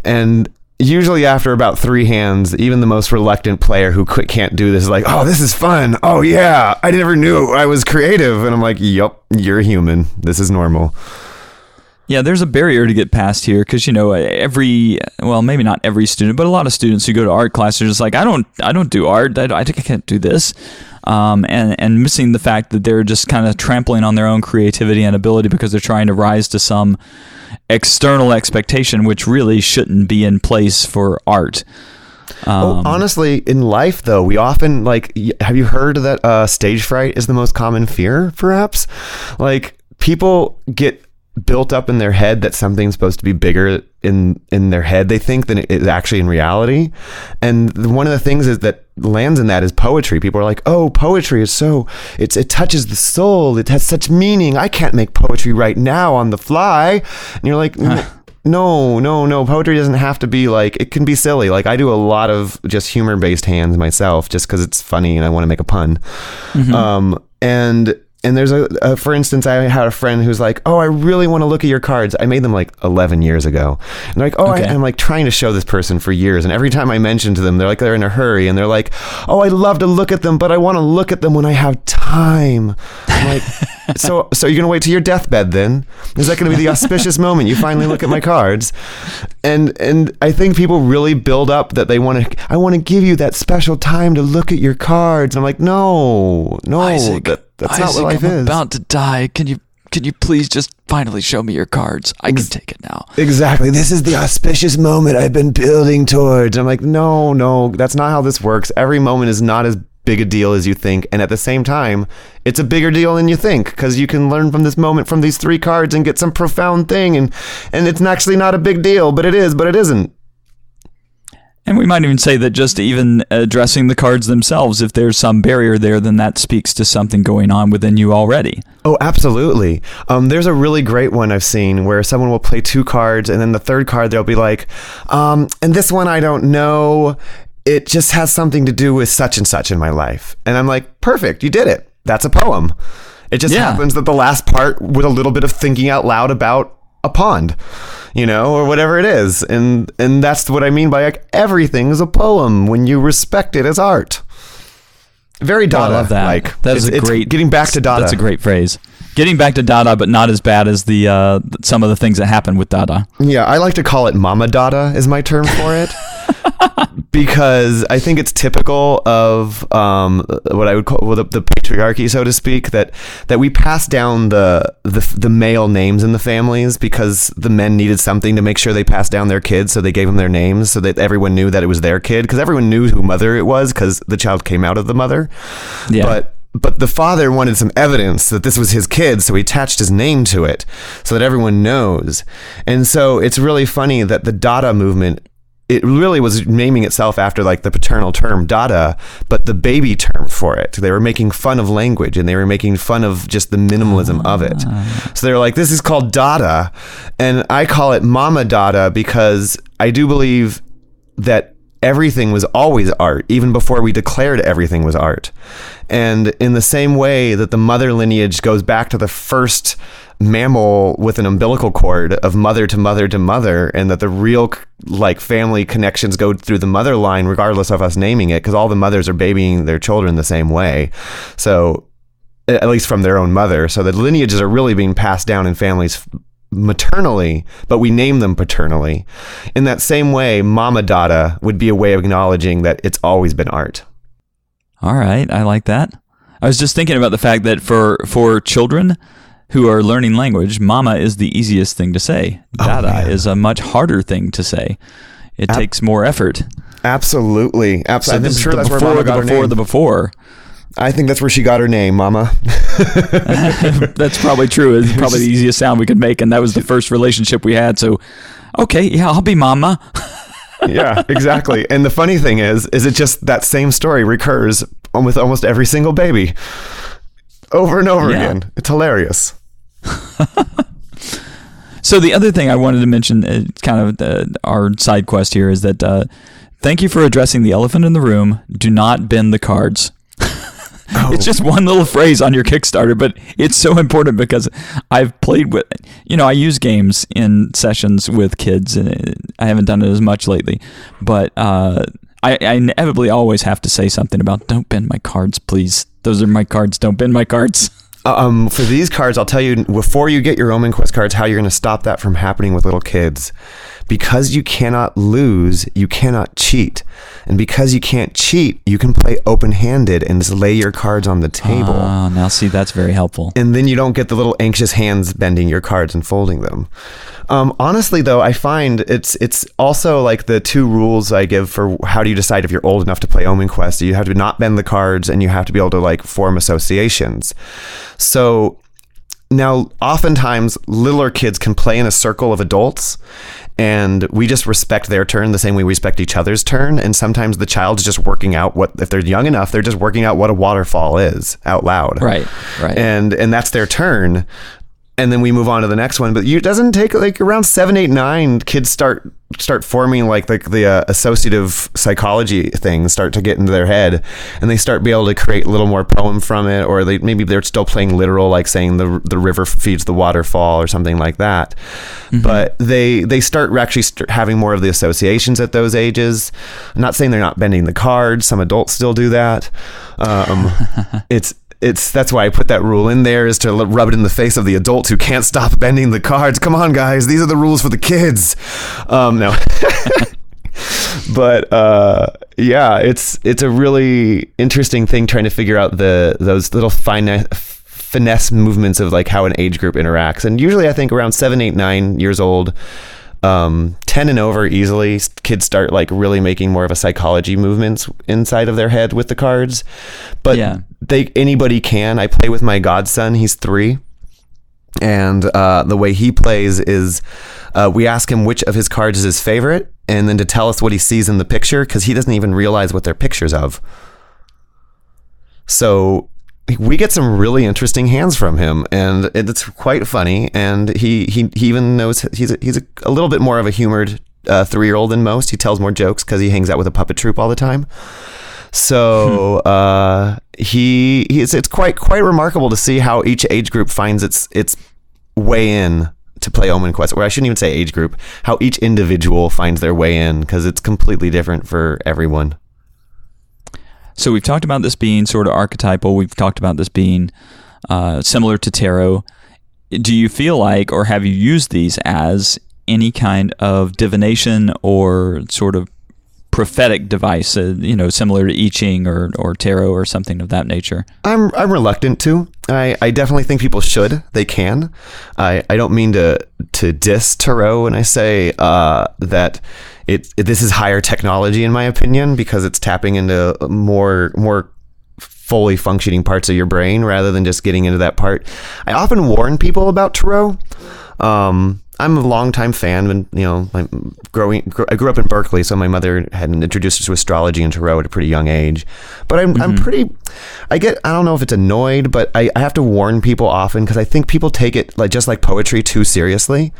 and usually after about three hands, even the most reluctant player who can't do this is like, "Oh, this is fun. Oh yeah, I never knew I was creative," and I'm like, yep, you're human. This is normal." Yeah, there's a barrier to get past here because you know every well maybe not every student but a lot of students who go to art class are just like I don't I don't do art I, think I can't do this um, and and missing the fact that they're just kind of trampling on their own creativity and ability because they're trying to rise to some external expectation which really shouldn't be in place for art. Um, honestly, in life though, we often like. Have you heard that uh, stage fright is the most common fear? Perhaps, like people get built up in their head that something's supposed to be bigger in in their head they think than it is actually in reality and one of the things is that lands in that is poetry. People are like oh poetry is so it's it touches the soul. It has such meaning. I can't make poetry right now on the fly. And you're like *laughs* no no no. Poetry doesn't have to be like it can be silly. Like i do a lot of just humor based hands myself just because it's funny and i want to make a pun. Mm-hmm. um and and there's a, a, for instance i had a friend who's like oh i really want to look at your cards. I made them like 11 years ago. And they're like oh okay. I, am like trying to show this person for years. And every time i mention to them they're like they're in a hurry and they're like oh i love to look at them but i want to look at them when i have time. I'm like *laughs* so so you're gonna wait to your deathbed then is that gonna be the auspicious moment you finally look at my cards and and i think people really build up that they want to i want to give you that special time to look at your cards and i'm like no no Isaac, that, that's Isaac, not what life I'm is. about to die. Can you can you please just finally show me your cards? I can take it now. Exactly. This is the auspicious moment I've been building towards. I'm like, no, no, that's not how this works. Every moment is not as big a deal as you think. And at the same time, it's a bigger deal than you think because you can learn from this moment from these three cards and get some profound thing. And, and it's actually not a big deal, but it is, but it isn't. And we might even say that just even addressing the cards themselves, if there's some barrier there, then that speaks to something going on within you already. Oh, absolutely. Um, there's a really great one I've seen where someone will play two cards, and then the third card they'll be like, um, and this one I don't know. It just has something to do with such and such in my life. And I'm like, perfect, you did it. That's a poem. It just yeah. happens that the last part with a little bit of thinking out loud about a pond you know, or whatever it is. And and that's what I mean by like everything is a poem when you respect it as art. Very Dada. Oh, I love that. Like that's a great. Getting back to Dada. That's a great phrase. Getting back to Dada, but not as bad as the uh, some of the things that happen with Dada. Yeah, I like to call it Mama Dada is my term for it. *laughs* because I think it's typical of um, what I would call well, the, the, patriarchy, so to speak, that that we pass down the, the the male names in the families because the men needed something to make sure they passed down their kids, so they gave them their names so that everyone knew that it was their kid because everyone knew who mother it was because the child came out of the mother. Yeah. But but the father wanted some evidence that this was his kid, so he attached his name to it so that everyone knows. And so it's really funny that the Dada movement it really was naming itself after like the paternal term Dada, but the baby term for it. They were making fun of language and they were making fun of just the minimalism of it. Ah. So they were like, this is called Dada. And I call it Mama Dada because I do believe that everything was always art, even before we declared everything was art. And in the same way that the mother lineage goes back to the first mammal with an umbilical cord of mother to mother to mother and that the real like family connections go through the mother line regardless of us naming it because all the mothers are babying their children the same way so at least from their own mother so the lineages are really being passed down in families maternally, but we name them paternally. In that same way, Mama Dada would be a way of acknowledging that it's always been art. All right, I like that. I was just thinking about the fact that for for children who are learning language, mama is the easiest thing to say. Oh, Dada is a much harder thing to say. It Ab- takes more effort. Absolutely, absolutely. this I'm sure that's the where before, Mama the got her before, the before. I think that's where she got her name, Mama. *laughs* That's probably true. It's *laughs* probably the easiest sound we could make, and that was the first relationship we had. So, okay, yeah, I'll be mama. *laughs* yeah, exactly. And the funny thing is, is it just that same story recurs with almost every single baby, over and over Yeah. again. It's hilarious. So the other thing I wanted to mention, uh, kind of uh, our side quest here, is that uh, thank you for addressing the elephant in the room. Do not bend the cards. *laughs* It's just one little phrase on your Kickstarter, but it's so important because I've played with, you know, I use games in sessions with kids, and uh, I haven't done it as much lately, but uh, I, I inevitably always have to say something about don't bend my cards, please. Those are my cards. Don't bend my cards. Um, for these cards, I'll tell you before you get your Omen Quest cards how you're going to stop that from happening with little kids. Because you cannot lose, you cannot cheat. And because you can't cheat, you can play open handed and just lay your cards on the table. Oh, now see, that's very helpful. and then you don't get the little anxious hands bending your cards and folding them. Um, honestly, though, I find it's it's also like the two rules I give for how do you decide if you're old enough to play Omen Quest. You have to not bend the cards, and you have to be able to like form associations. So now, oftentimes, littler kids can play in a circle of adults, and we just respect their turn the same way we respect each other's turn. And sometimes the child's just working out what, if they're young enough, they're just working out what a waterfall is out loud Right, right. and and that's their turn and then we move on to the next one but you, it doesn't take like around seven eight nine kids start start forming like the, the uh, associative psychology things start to get into their head and they start be able to create a little more poem from it or they maybe they're still playing literal like saying the the river feeds the waterfall or something like that. But they they start actually st- having more of the associations at those ages. I'm not saying they're not bending the cards. Some adults still do that. Um, *laughs* it's it's that's why I put that rule in there is to rub it in the face of the adults who can't stop bending the cards. Come on, guys, these are the rules for the kids. Um, no, *laughs* but uh, yeah, it's it's a really interesting thing trying to figure out the those little fine finesse movements of like how an age group interacts. And usually, I think around seven, eight, nine years old. Um, 10 and over easily kids start like really making more of a psychology movements inside of their head with the cards. But Yeah. they anybody can. I play with my godson he's three. And uh, the way he plays is uh, we ask him which of his cards is his favorite and then to tell us what he sees in the picture because he doesn't even realize what they're pictures of. So we get some really interesting hands from him and it's quite funny and he he, he even knows he's a, he's a, a little bit more of a humored uh, three-year-old than most. He tells more jokes because he hangs out with a puppet troupe all the time. So uh, he he's it's quite quite remarkable to see how each age group finds its its way in to play Omen Quest, or I shouldn't even say age group, how each individual finds their way in because it's completely different for everyone. So we've talked about this being sort of archetypal. We've talked about this being uh, similar to tarot. Do you feel like, or have you used these as any kind of divination or sort of prophetic device? Uh, you know, similar to I Ching or or tarot or something of that nature. I'm I'm reluctant to. I, I definitely think people should. They can. I, I don't mean to to diss tarot when I say uh, that it, it this is higher technology in my opinion because it's tapping into more more fully functioning parts of your brain rather than just getting into that part. I often warn people about tarot. Um, I'm a longtime fan, and you know, my growing. Gr- I grew up in Berkeley, so my mother had introduced us to astrology and tarot at a pretty young age. But I'm, I'm mm-hmm. pretty. I get. I don't know if it's annoyed, but I, I have to warn people often because I think people take it like just like poetry too seriously.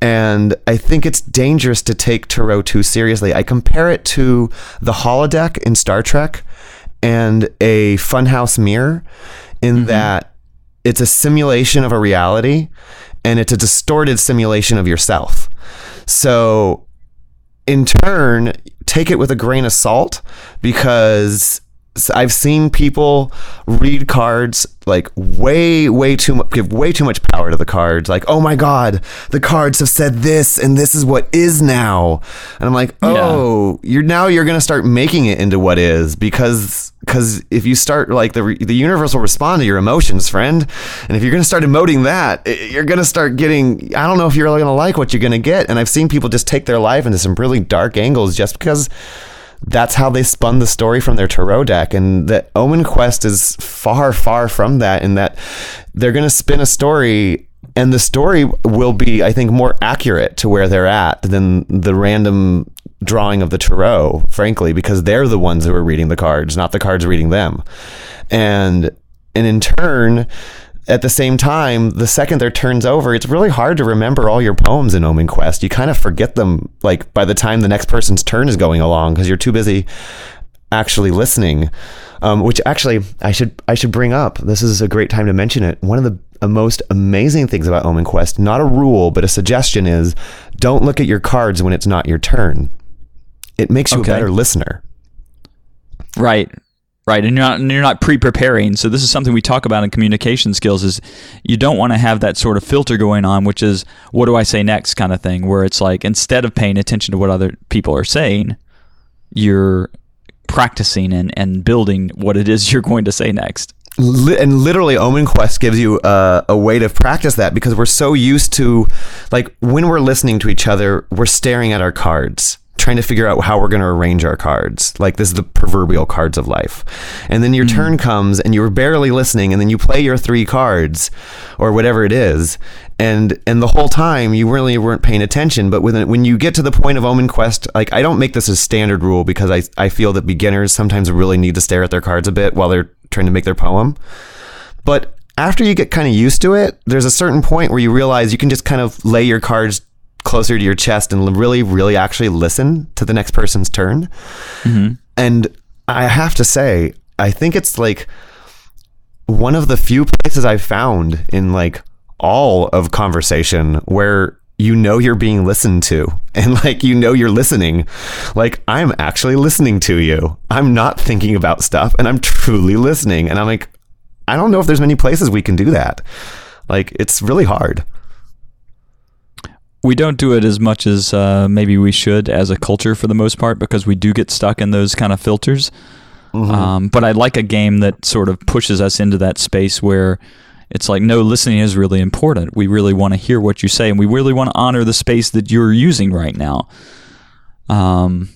And I think it's dangerous to take Tarot too seriously. I compare it to the holodeck in Star Trek and a funhouse mirror in mm-hmm. that it's a simulation of a reality and it's a distorted simulation of yourself. So, in turn, take it with a grain of salt because I've seen people read cards like way, way too much, give way too much power to the cards. Like, oh my God, the cards have said this and this is what is now. And I'm like, oh, you're now you're going to start making it into what is because because if you start like the the universe will respond to your emotions, friend. And if you're to start emoting that, you're to start getting. I don't know if you're really to like what you're to get. And I've seen people just take their life into some really dark angles just because that's how they spun the story from their tarot deck. And that Omen Quest is far, far from that. In that they're to spin a story. And the story will be, I think, more accurate to where they're at than the random drawing of the tarot, frankly, because they're the ones who are reading the cards, not the cards reading them. And and in turn, at the same time, the second their turn's over, it's really hard to remember all your poems in Omen Quest. You kind of forget them like by the time the next person's turn is going along because you're too busy actually listening. Um, which actually I should I should bring up. This is a great time to mention it. One of the uh, most amazing things about Omen Quest, not a rule, but a suggestion is don't look at your cards when it's not your turn. It makes you Okay. a better listener. Right. Right. And you're not and you're not pre-preparing. So this is something we talk about in communication skills is you don't want to have that sort of filter going on, which is what do I say next kind of thing, where it's like instead of paying attention to what other people are saying, you're practicing and, and building what it is *laughs* you're going to say next. And literally omen quest gives you a, a way to practice that because we're so used to like when we're listening to each other we're staring at our cards trying to figure out how we're going to arrange our cards. Like this is the proverbial cards of life. And then your hmm. turn comes and you're barely listening and then you play your three cards or whatever it is and and the whole time you really weren't paying attention. But when when you get to the point of omen quest like i don't make this a standard rule because i i feel that beginners sometimes really need to stare at their cards a bit while they're trying to make their poem. But after you get kind of used to it, there's a certain point where you realize you can just kind of lay your cards closer to your chest and really, really actually listen to the next person's turn. Mm-hmm. And I have to say, I think it's like one of the few places I've found in like all of conversation where you know you're being listened to *laughs* and like you know you're listening. Like I'm actually listening to you. I'm not thinking about stuff and I'm truly listening. And I'm like, I don't know if there's many places we can do that. Like it's really hard. We don't do it as much as uh, maybe we should as a culture for the most part because we do get stuck in those kind of filters. Um, but I like a game that sort of pushes us into that space where it's like, no, listening is really important. We really want to hear what you say, and we really want to honor the space that you're using right now. Um,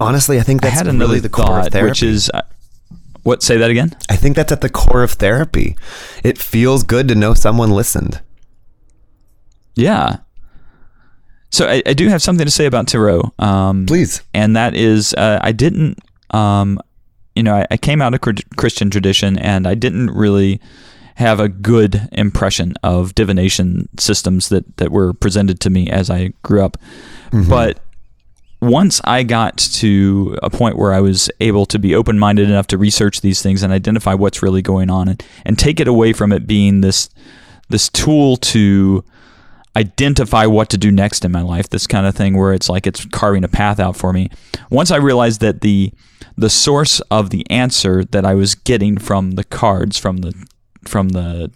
Honestly, I think I that's had another really the core thought, of therapy. which is, uh, what? Say that again. I think that's at the core of therapy. It feels good to know someone listened. Yeah. So I, I do have something to say about Tarot. Um, Please. and that is uh, I didn't, um, you know, I, I came out of Christian tradition, and I didn't really have a good impression of divination systems that that were presented to me as I grew up. But once I got to a point where I was able to be open minded enough to research these things and identify what's really going on and, and take it away from it being this this tool to identify what to do next in my life, this kind of thing where it's like it's carving a path out for me. Once I realized that the the source of the answer that I was getting from the cards, from the from the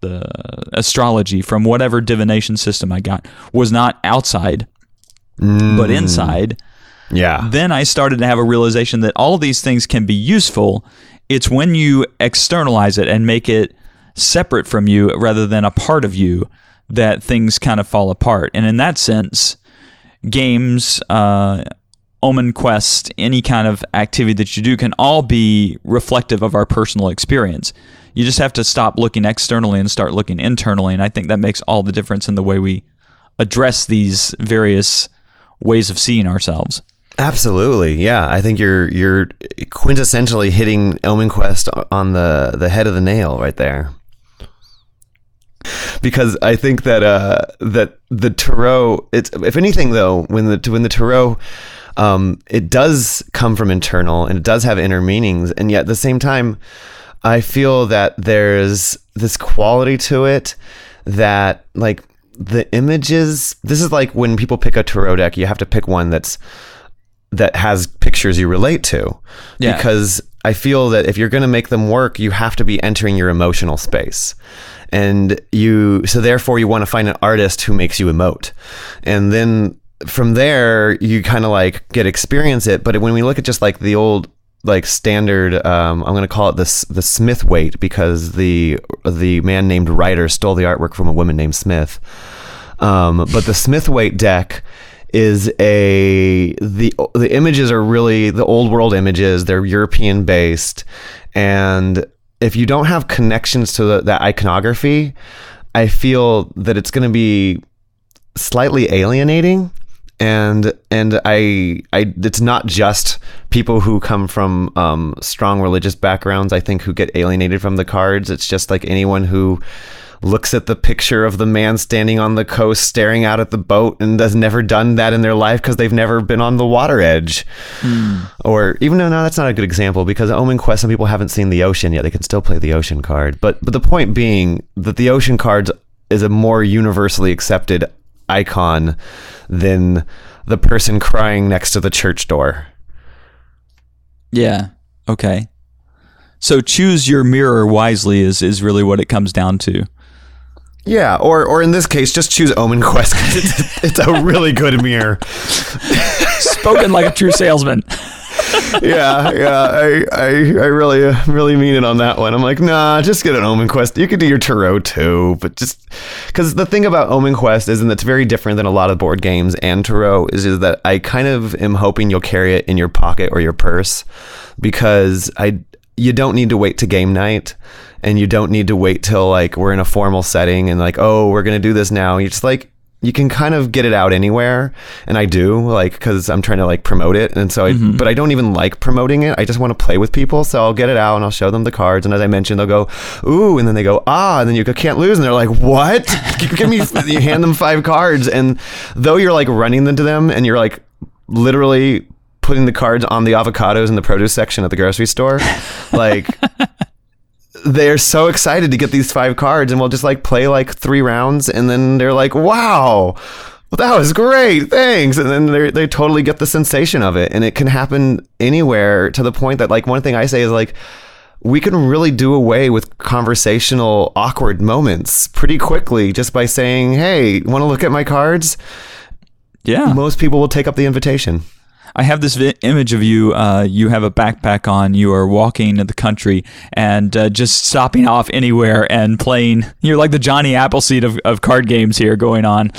the astrology, from whatever divination system I got, was not outside but mm. inside, Yeah. then I started to have a realization that all these things can be useful. It's when you externalize it and make it separate from you rather than a part of you that things kind of fall apart. And in that sense, games, uh, Omen Quest, any kind of activity that you do can all be reflective of our personal experience. You just have to stop looking externally and start looking internally. And I think that makes all the difference in the way we address these various ways of seeing ourselves. Absolutely, yeah. I think you're you're quintessentially hitting Omen Quest on the the head of the nail right there. Because I think that uh, that the tarot. It's if anything though, when the when the tarot. Um, it does come from internal and it does have inner meanings, and yet at the same time, I feel that there's this quality to it that like the images. This is like when people pick a tarot deck, you have to pick one that's that has pictures you relate to, Yeah. because I feel that if you're going to make them work, you have to be entering your emotional space. And you, so therefore, you want to find an artist who makes you emote. And then from there, you kind of like get experience it. But when we look at just like the old, like standard, um, I'm going to call it this the Smith Waite because the the man named Rider stole the artwork from a woman named Smith. Um, but the Smith Waite deck is a the the images are really the old world images. They're European based, and if you don't have connections to the, that iconography, I feel that it's going to be slightly alienating. And and I I it's not just people who come from um, strong religious backgrounds. I think who get alienated from the cards. It's just like anyone who looks at the picture of the man standing on the coast staring out at the boat and has never done that in their life because they've never been on the water edge. Hmm. Or even though no, that's not a good example because Omen Quest, some people haven't seen the ocean yet. They can still play the ocean card. But but the point being that the ocean cards is a more universally accepted icon than the person crying next to the church door. Yeah. Okay. So choose your mirror wisely is is really what it comes down to. Yeah, or or in this case, just choose Omen Quest *laughs* it's, it's a really good mirror. Spoken like a true salesman. *laughs* yeah, yeah, I, I, I really, uh, really mean it on that one. I'm like, nah, just get an Omen Quest. You could do your Tarot too, but just because the thing about Omen Quest is, and it's very different than a lot of board games and Tarot, is, is that I kind of am hoping you'll carry it in your pocket or your purse because I, you don't need to wait to game night. And you don't need to wait till like we're in a formal setting and like, oh, we're gonna do this now. You just like you can kind of get it out anywhere and i do like because i'm trying to like promote it and so i but i don't even like promoting it. I just want to play with people so i'll get it out and i'll show them the cards and as i mentioned they'll go ooh and then they go ah and then you go can't lose and they're like what? *laughs* Give me you hand them five cards and though you're like running into them and you're like literally putting the cards on the avocados in the produce section at the grocery store like they're so excited to get these five cards and we'll just like play like three rounds and then they're like wow well, that was great thanks. And then they they totally get the sensation of it and it can happen anywhere to the point that like one thing i say is like we can really do away with conversational awkward moments pretty quickly just by saying hey want to look at my cards? Yeah. most people will take up the invitation I have this vi- image of you. Uh, you have a backpack on. You are walking in the country and uh, just stopping off anywhere and playing. You're like the Johnny Appleseed of, of card games here going on.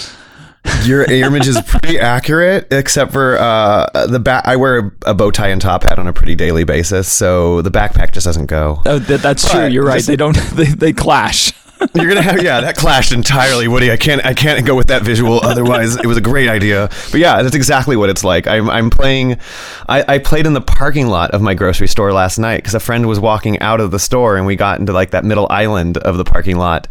Your *laughs* image is pretty accurate, except for uh, the back. I wear a bow tie and top hat on a pretty daily basis, so the backpack just doesn't go. Oh, that, that's true. You're right. just- They don't. *laughs* They, they clash. *laughs* You're gonna have yeah, that clashed entirely, Woody. I can't I can't go with that visual. *laughs* Otherwise, it was a great idea. But yeah, that's exactly what it's like. I'm I'm playing. I, I played in the parking lot of my grocery store last night because a friend was walking out of the store and we got into like that middle island of the parking lot.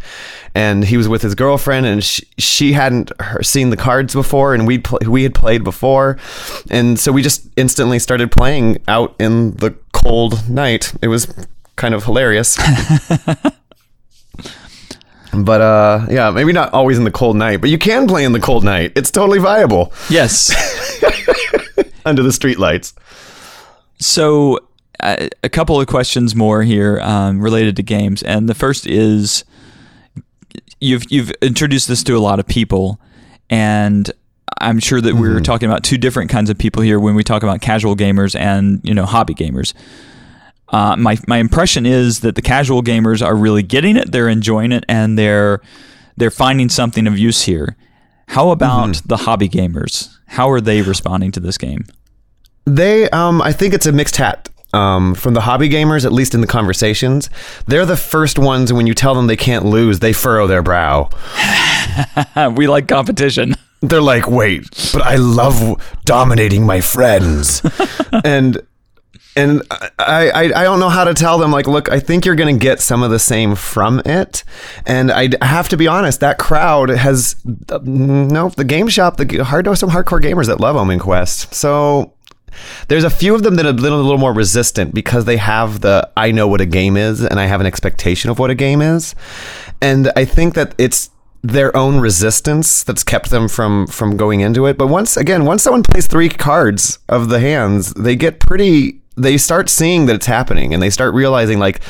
And he was with his girlfriend, and she, she hadn't seen the cards before, and we pl- we had played before, and so we just instantly started playing out in the cold night. It was kind of hilarious. *laughs* But uh, yeah, maybe not always in the cold night, but you can play in the cold night. It's totally viable Yes. *laughs* under the streetlights. So, uh, a couple of questions more here um, related to games, and the first is you've you've introduced this to a lot of people, and I'm sure that we're talking about two different kinds of people here when we talk about casual gamers and you know hobby gamers. Uh, my my impression is that the casual gamers are really getting it, they're enjoying it, and they're they're finding something of use here. How about the hobby gamers? How are they responding to this game? They, um, I think it's a mixed hat. Um, from the hobby gamers, at least in the conversations, they're the first ones when you tell them they can't lose, they furrow their brow. *laughs* we like competition. They're like, wait, but I love dominating my friends. *laughs* and and I, I I don't know how to tell them like look I think you're gonna get some of the same from it. And I have to be honest that crowd has uh, no the game shop the hard some hardcore gamers that love Omen Quest. So there's a few of them that are a little, a little more resistant because they have the I know what a game is and I have an expectation of what a game is. And I think that it's their own resistance that's kept them from from going into it. But once again once someone plays three cards of the hands they get pretty they start seeing that it's happening and they start realizing like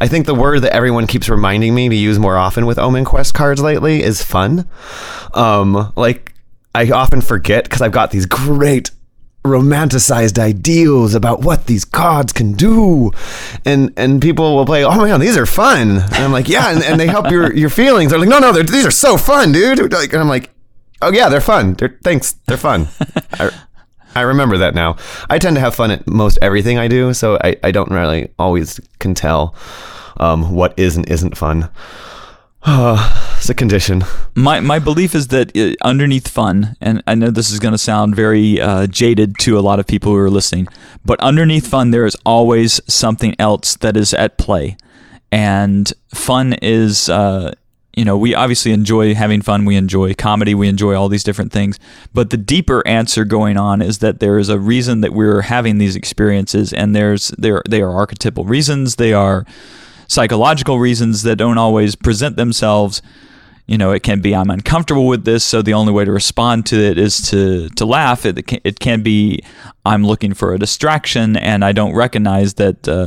I think the word that everyone keeps reminding me to use more often with Omen Quest cards lately is fun. Um, like I often forget because I've got these great romanticized ideals about what these cards can do. And and people will play oh man these are fun. And i'm like yeah and, and they help your your feelings. They're like no no these are so fun dude. Like and i'm like oh yeah they're fun. They're thanks. They're fun. *laughs* I, I remember that now. I tend to have fun at most everything I do, so I, I don't really always can tell um, what is and isn't fun. Uh, *sighs* it's a condition. My my belief is that uh, underneath fun, and I know this is going to sound very uh, jaded to a lot of people who are listening, but underneath fun, there is always something else that is at play, and fun is uh, you know, we obviously enjoy having fun. We enjoy comedy. We enjoy all these different things. But the deeper answer going on is that there is a reason that we're having these experiences, and there's there they are archetypal reasons. They are psychological reasons that don't always present themselves. You know, it can be I'm uncomfortable with this, so the only way to respond to it is to to laugh. It can, it can be I'm looking for a distraction, and I don't recognize that uh,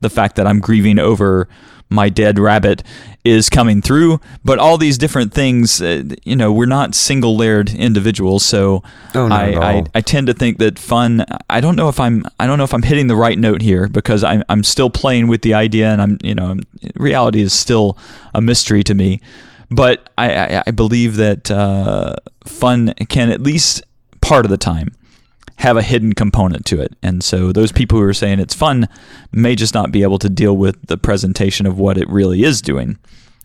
the fact that I'm grieving over my dead rabbit is coming through. But all these different things uh, you know we're not single layered individuals so oh, I, I, I tend to think that fun i don't know if i'm i don't know if i'm hitting the right note here because i'm, I'm still playing with the idea and i'm you know reality is still a mystery to me. But i i, I believe that uh, fun can at least part of the time have a hidden component to it. And so those people who are saying it's fun may just not be able to deal with the presentation of what it really is doing.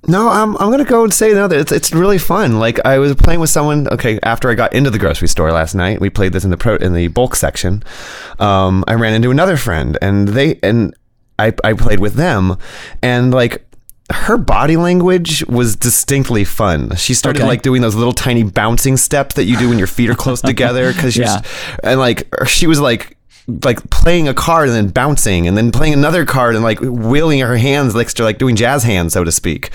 No, I'm, I'm gonna go and say no. That it's it's really fun. Like I was playing with someone. Okay, after I got into the grocery store last night, we played this in the pro in the bulk section. Um, I ran into another friend, and they and I I played with them, and like her body language was distinctly fun. She started okay. like doing those little tiny bouncing steps that you do when your feet are close *laughs* together because yeah. and like she was like like playing a card and then bouncing and then playing another card and like wheeling her hands like to like doing jazz hands so to speak.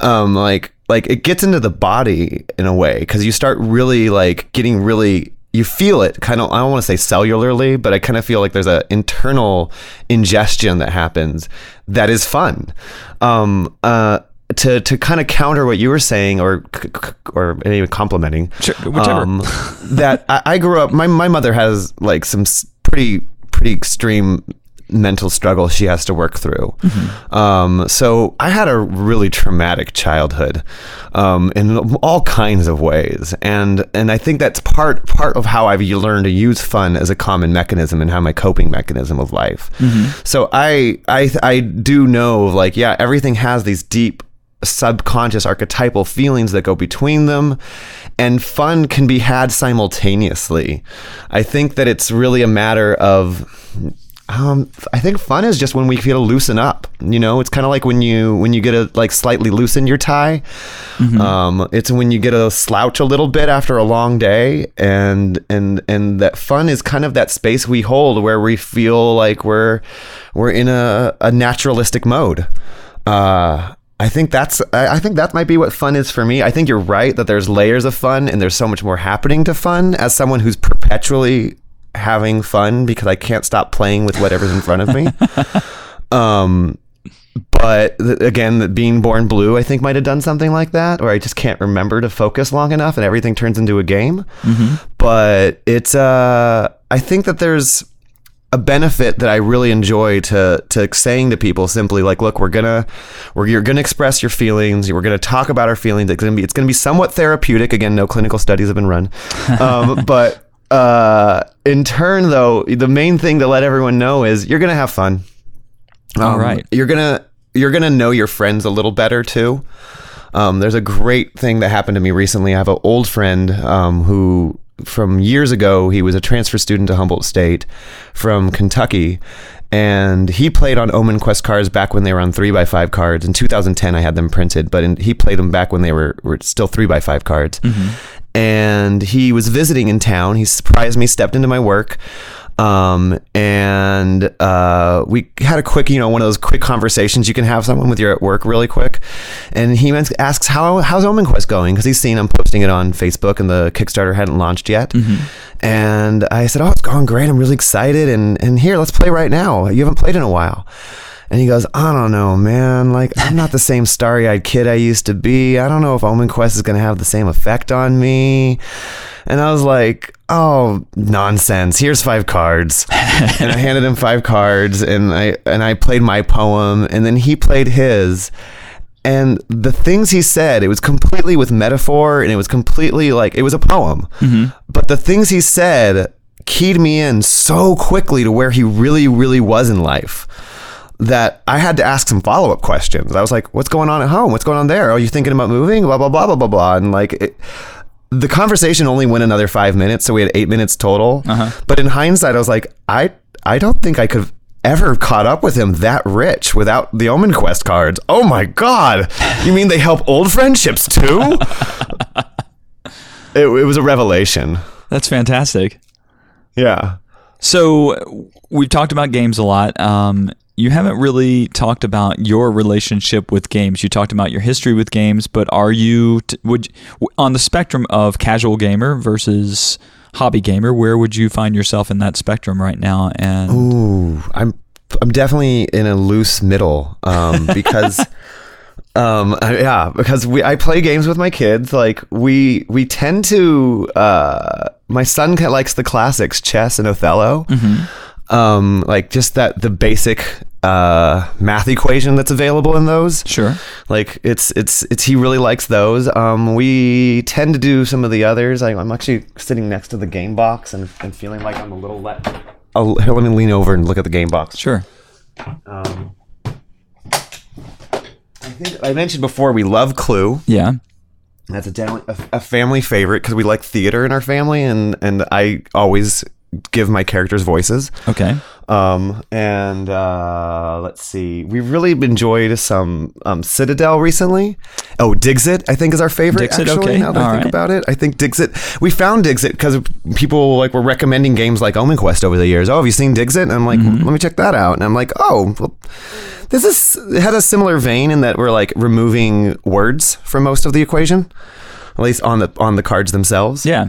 Um like like it gets into the body in a way because you start really like getting really you feel it kind of i don't want to say cellularly but i kind of feel like there's an internal ingestion that happens that is fun. Um, uh, to to kind of counter what you were saying or or even complimenting sure, whichever. um, *laughs* that I, I, grew up my, my mother has like some pretty pretty extreme mental struggle she has to work through. Mm-hmm. Um, so I had a really traumatic childhood um, in all kinds of ways, and and I think that's part part of how I've learned to use fun as a common mechanism and how my coping mechanism of life. Mm-hmm. So I I I do know like yeah everything has these deep subconscious archetypal feelings that go between them and fun can be had simultaneously i think that it's really a matter of um, I think fun is just when we feel to loosen up. You know, it's kind of like when you when you get a like slightly loosen your tie. Mm-hmm. Um, it's when you get a slouch a little bit after a long day, and and and that fun is kind of that space we hold where we feel like we're we're in a, a naturalistic mode. Uh, I think that's I think that might be what fun is for me. I think you're right that there's layers of fun and there's so much more happening to fun as someone who's perpetually having fun because I can't stop playing with whatever's in front of me. *laughs* um, but th- again, being born blue, I think might have done something like that, or I just can't remember to focus long enough, and everything turns into a game. Mm-hmm. But it's, uh, I think that there's a benefit that I really enjoy to to saying to people simply like, look, we're gonna we're you're gonna express your feelings. We're gonna talk about our feelings. It's gonna be it's gonna be somewhat therapeutic. Again, no clinical studies have been run, *laughs* um, but uh, in turn, though, the main thing to let everyone know is you're gonna have fun. Um, All right, you're gonna you're gonna know your friends a little better too. Um, there's a great thing that happened to me recently. I have an old friend um, who from years ago. He was a transfer student to Humboldt State from Kentucky, and he played on Omen Quest cards back when they were on three by five cards. In 2010, I had them printed, but in, he played them back when they were were still three by five cards. And he was visiting in town. He surprised me, stepped into my work. Um, and uh, we had a quick, you know, one of those quick conversations you can have someone with you at work really quick. And he asks, How, How's Omen Quest going? Because he's seen I'm posting it on Facebook and the Kickstarter hadn't launched yet. And I said, Oh, it's going great. I'm really excited. And, and here, let's play right now. You haven't played in a while. And he goes, I don't know, man. Like, I'm not the same starry eyed kid I used to be. I don't know if Omen Quest is going to have the same effect on me. And I was like, oh, nonsense. Here's five cards. *laughs* and I handed him five cards and I and I played my poem and then he played his. And the things he said, it was completely with metaphor and it was completely like it was a poem. Mm-hmm. But the things he said keyed me in so quickly to where he really, really was in life that I had to ask some follow up questions. I was like, "What's going on at home? What's going on there? Are you thinking about moving? Blah blah blah blah blah blah." And like, it, the conversation only went another five minutes, so we had eight minutes total. But in hindsight, I was like, I I don't think I could have ever caught up with him that rich without the Omen Quest cards. Oh my god! You mean they help old friendships too? *laughs* it, it was a revelation. That's fantastic. Yeah. So we've talked about games a lot. Um, you haven't really talked about your relationship with games. You talked about your history with games, but are you t- would on the spectrum of casual gamer versus hobby gamer? Where would you find yourself in that spectrum right now? And Ooh, I'm I'm definitely in a loose middle um, *laughs* because um, yeah, because we I play games with my kids. Like we we tend to uh, my son likes the classics, chess and Othello. Um, like just that the basic uh, math equation that's available in those. sure, Like it's it's it's he really likes those. Um, we tend to do some of the others. I, I'm actually sitting next to the game box and, and feeling like I'm a little let. Here, let me lean over and look at the game box. sure, Um, I think I mentioned before we love Clue. yeah, That's a, down, a, a family favorite because we like theater in our family, and and I always give my characters voices. okay, Um, and uh, let's see, we really enjoyed some um, Citadel recently. Oh, Dixit, I think is our favorite. Dixit, actually, okay. now that I think right. about it, I think Dixit. We found Dixit because people like were recommending games like Omen Quest over the years. Oh, have you seen Dixit? And I'm like, Mm-hmm. let me check that out. And I'm like, oh. Well, this is it had a similar vein in that we're like removing words from most of the equation, at least on the on the cards themselves. yeah.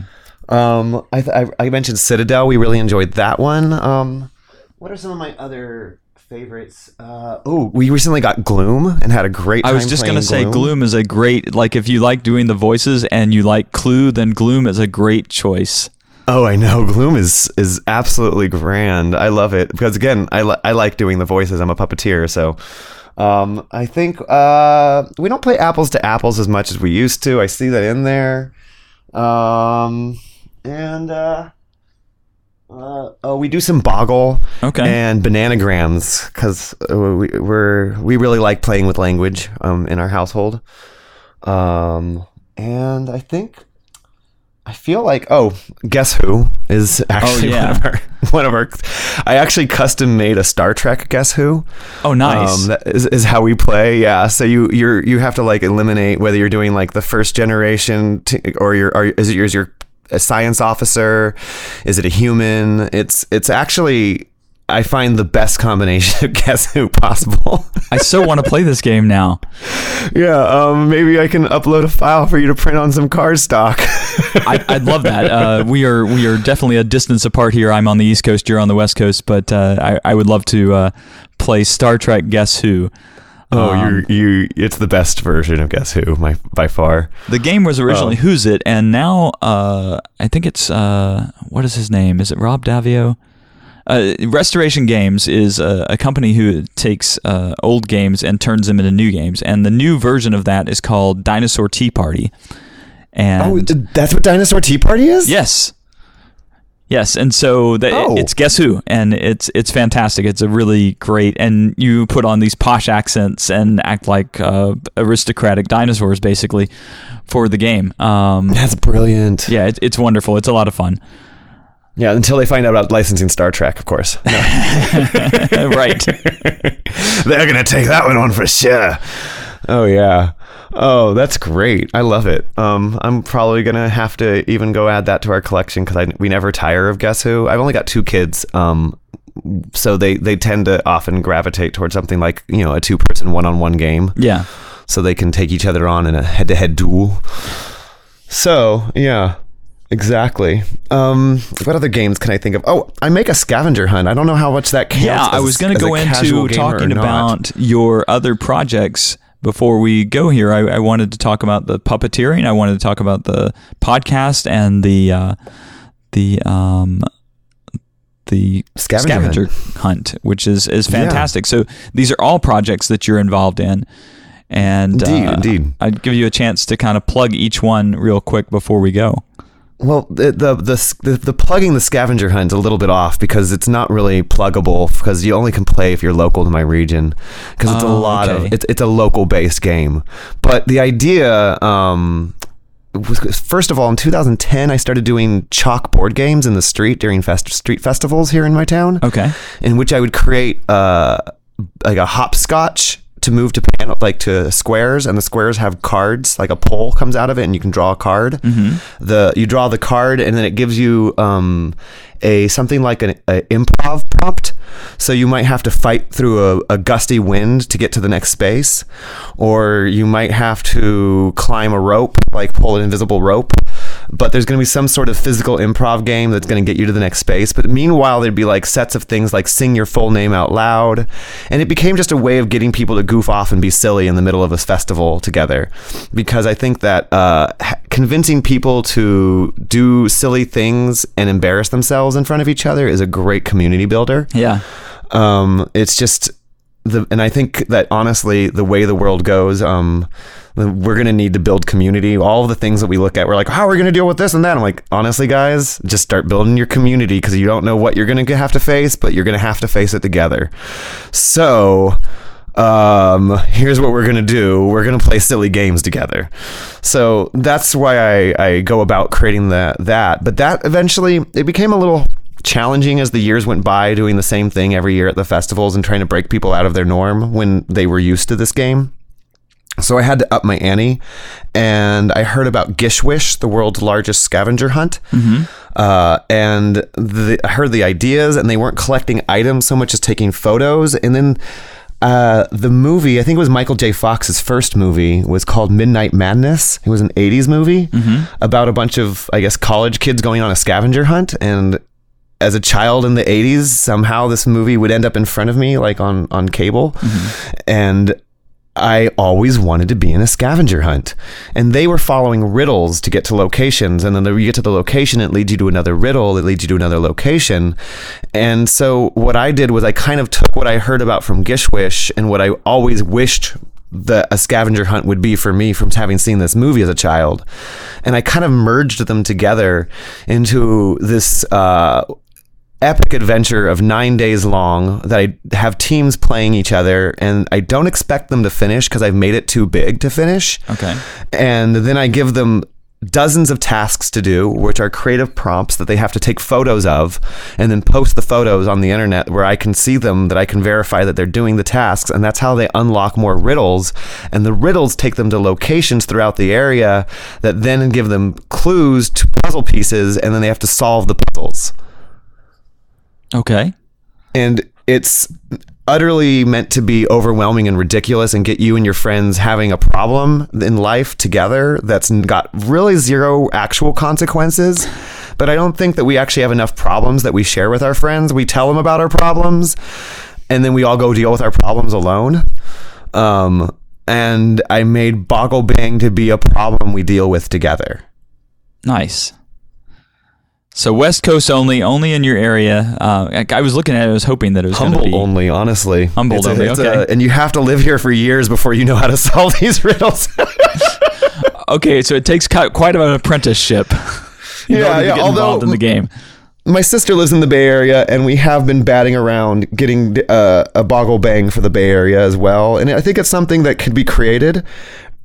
Um, I, th- I I mentioned Citadel. We really enjoyed that one. Um, what are some of my other favorites? Uh, oh, we recently got Gloom and had a great. I was just gonna say Gloom is a great like if you like doing the voices and you like Clue, then Gloom is a great choice. Oh, I know. Gloom is is absolutely grand. I love it because again, I li- I like doing the voices. I'm a puppeteer, so. Um, I think uh, we don't play apples to apples as much as we used to. I see that in there. Um, and uh, uh, oh, we do some Boggle Okay. and bananagrams because we, we're we really like playing with language um, in our household. Um, and I think I feel like oh, guess who is actually *laughs* yeah. one of our one of our. I actually custom made a Star Trek Guess Who. oh, nice. Um, that is, is how we play. Yeah. So you you're you have to like eliminate whether you're doing like the first generation t- or your are are, is it yours your a science officer? Is it a human? It's it's actually I find the best combination of *laughs* Guess Who possible. I so want to play this game now. yeah. Um. Maybe I can upload a file for you to print on some card stock. I, *laughs* I'd love that. Uh, we are we are definitely a distance apart here. I'm on the East Coast. You're on the West Coast. But uh, I I would love to uh, play Star Trek Guess Who. Oh, Um, you're you. It's the best version of Guess Who, my by far. The game was originally Oh. Who's It, and now uh, I think it's uh, what is his name? Is it Rob Daviau? Uh, Restoration Games is a, a company who takes uh, old games and turns them into new games, and the new version of that is called Dinosaur Tea Party. And Oh, that's what Dinosaur Tea Party is. yes, Yes, and so the, Oh. it's Guess Who, and it's it's fantastic. It's a really great, and you put on these posh accents and act like uh, aristocratic dinosaurs, basically, for the game. Um, That's brilliant. yeah, it, it's wonderful. It's a lot of fun. Yeah, until they find out about licensing Star Trek, of course. *laughs* right. *laughs* They're gonna take that one on for sure. Oh yeah. Oh, that's great. I love it. Um, I'm probably gonna have to even go add that to our collection because we never tire of Guess Who. I've only got two kids. Um, so they they tend to often gravitate towards something like you know a two person one on one game, Yeah. so they can take each other on in a head to head duel. So yeah. Exactly. Um, what other games can I think of? Oh, I make a scavenger hunt. I don't know how much that counts. Yeah, I was going to go into talking about your other projects before we go here. I, I wanted to talk about the puppeteering. I wanted to talk about the podcast and the uh, the um, the Scavenger scavenger hunt, which is is fantastic. So these are all projects that you're involved in. And Indeed, uh, indeed. I'd give you a chance to kind of plug each one real quick before we go. Well, the, the the the the plugging the scavenger hunt is a little bit off because it's not really pluggable because you only can play if you're local to my region because it's a Oh, lot okay. of it's it's a local based game. But the idea, um, was, first of all, in 2010, I started doing chalk board games in the street during fest- street festivals here in my town Okay. in which I would create uh, like a hopscotch to move to panel like to squares, and the squares have cards. Like a pole comes out of it, and you can draw a card. Mm-hmm. The you draw the card, and then it gives you um, a something like an a improv prompt. So you might have to fight through a, a gusty wind to get to the next space, or you might have to climb a rope, like pull an invisible rope but there's going to be some sort of physical improv game that's going to get you to the next space. But meanwhile, there'd be like sets of things like sing your full name out loud. And it became just a way of getting people to goof off and be silly in the middle of a festival together. Because I think that uh, convincing people to do silly things and embarrass themselves in front of each other is a great community builder Yeah. um, it's just the and I think that honestly, the way the world goes, um, we're gonna need to build community. All the things that we look at, we're like, how are we gonna deal with this and that? I'm like, honestly, guys, just start building your community because you don't know what you're gonna have to face, but you're gonna have to face it together. So. Um, here's what we're gonna do. We're gonna play silly games together. So that's why I, I go about creating that. But that eventually it became a little challenging as the years went by doing the same thing every year at the festivals and trying to break people out of their norm when they were used to this game. So I had to up my ante, and I heard about GISHWHES, the world's largest scavenger hunt. Uh, and the, I heard the ideas, and they weren't collecting items so much as taking photos. And then uh, the movie, I think it was Michael J. Fox's first movie, was called Midnight Madness. It was an '80s movie about a bunch of, I guess, college kids going on a scavenger hunt, and as a child in the 80s somehow this movie would end up in front of me like on on cable and I always wanted to be in a scavenger hunt. And they were following riddles to get to locations. And then you get to the location, it leads you to another riddle, it leads you to another location. And so what I did was I kind of took what I heard about from GISHWHES and what I always wished that a scavenger hunt would be for me from having seen this movie as a child. And I kind of merged them together into this uh, epic adventure of nine days long that I have teams playing each other, and I don't expect them to finish because I've made it too big to finish. Okay. And then I give them dozens of tasks to do, which are creative prompts that they have to take photos of and then post the photos on the internet where I can see them, that I can verify that they're doing the tasks. And that's how they unlock more riddles. And the riddles take them to locations throughout the area that then give them clues to puzzle pieces, and then they have to solve the puzzles Okay. and it's utterly meant to be overwhelming and ridiculous and get you and your friends having a problem in life together that's got really zero actual consequences but i don't think that we actually have enough problems that we share with our friends we tell them about our problems and then we all go deal with our problems alone um, and i made boggle bang to be a problem we deal with together Nice. So West Coast only, only in your area. Uh, I, was looking at it. I was hoping that it was Humboldt only, honestly. Humboldt It's only, okay. a- and you have to live here for years before you know how to solve *laughs* these riddles. *laughs* Okay, so it takes quite an apprenticeship. *laughs* Yeah, yeah, get although- involved in the game. my sister lives in the Bay Area, and we have been batting around getting uh, a boggle bang for the Bay Area as well. And I think it's something that could be created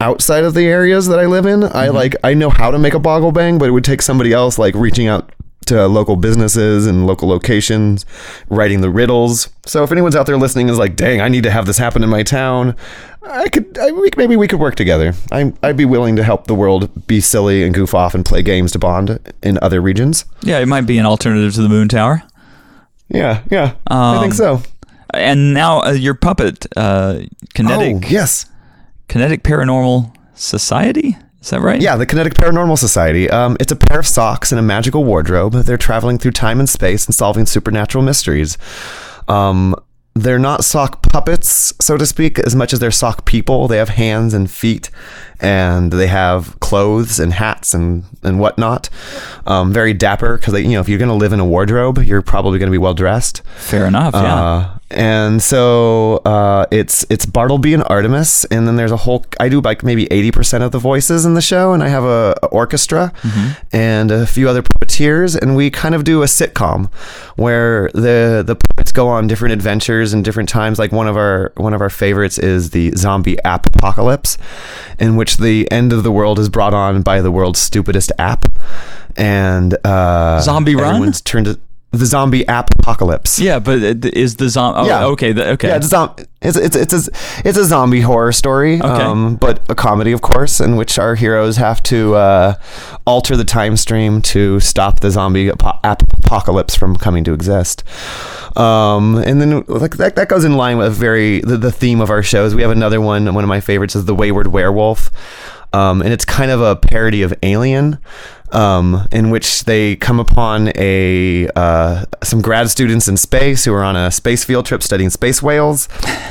outside of the areas that I live in. I like I know how to make a boggle bang, but it would take somebody else like reaching out to local businesses and local locations, writing the riddles. So if anyone's out there listening is like, "Dang, I need to have this happen in my town," I could I, we, maybe we could work together. I I'd be willing to help the world be silly and goof off and play games to bond in other regions. Yeah, it might be an alternative to the Moon Tower. Yeah, yeah, I think Um, so. And now uh, your puppet, uh, Kinetic Oh, yes. Kinetic Paranormal Society. Is that right? Yeah, the Kinetic Paranormal Society. Um, it's a pair of socks and a magical wardrobe. They're traveling through time and space and solving supernatural mysteries. Um, they're not sock puppets, so to speak, as much as they're sock people. They have hands and feet, and they have clothes and hats and and whatnot. Um, very dapper because you know if you're going to live in a wardrobe, you're probably going to be well dressed. Fair enough. Yeah. And so uh, it's it's Bartleby and Artemis, and then there's a whole. I do like maybe eighty percent of the voices in the show, and I have a, a orchestra and a few other puppeteers, and we kind of do a sitcom where the the puppets go on different adventures and different times. Like one of our one of our favorites is the zombie app apocalypse, in which the end of the world is brought on by the world's stupidest app, and uh, Zombie Run? everyone's turned to the zombie app apocalypse. yeah, but it- is the zombie? Oh, Yeah. okay. The, okay. Yeah, it's, zom- it's it's it's a it's a zombie horror story, um, but a comedy, of course, in which our heroes have to uh, alter the time stream to stop the zombie ap- apocalypse from coming to exist. Um, and then like that, that goes in line with very the, the theme of our shows. We have another one. One of my favorites is the Wayward Werewolf, um, and it's kind of a parody of Alien. Um, in which they come upon a uh, some grad students in space who are on a space field trip studying space whales,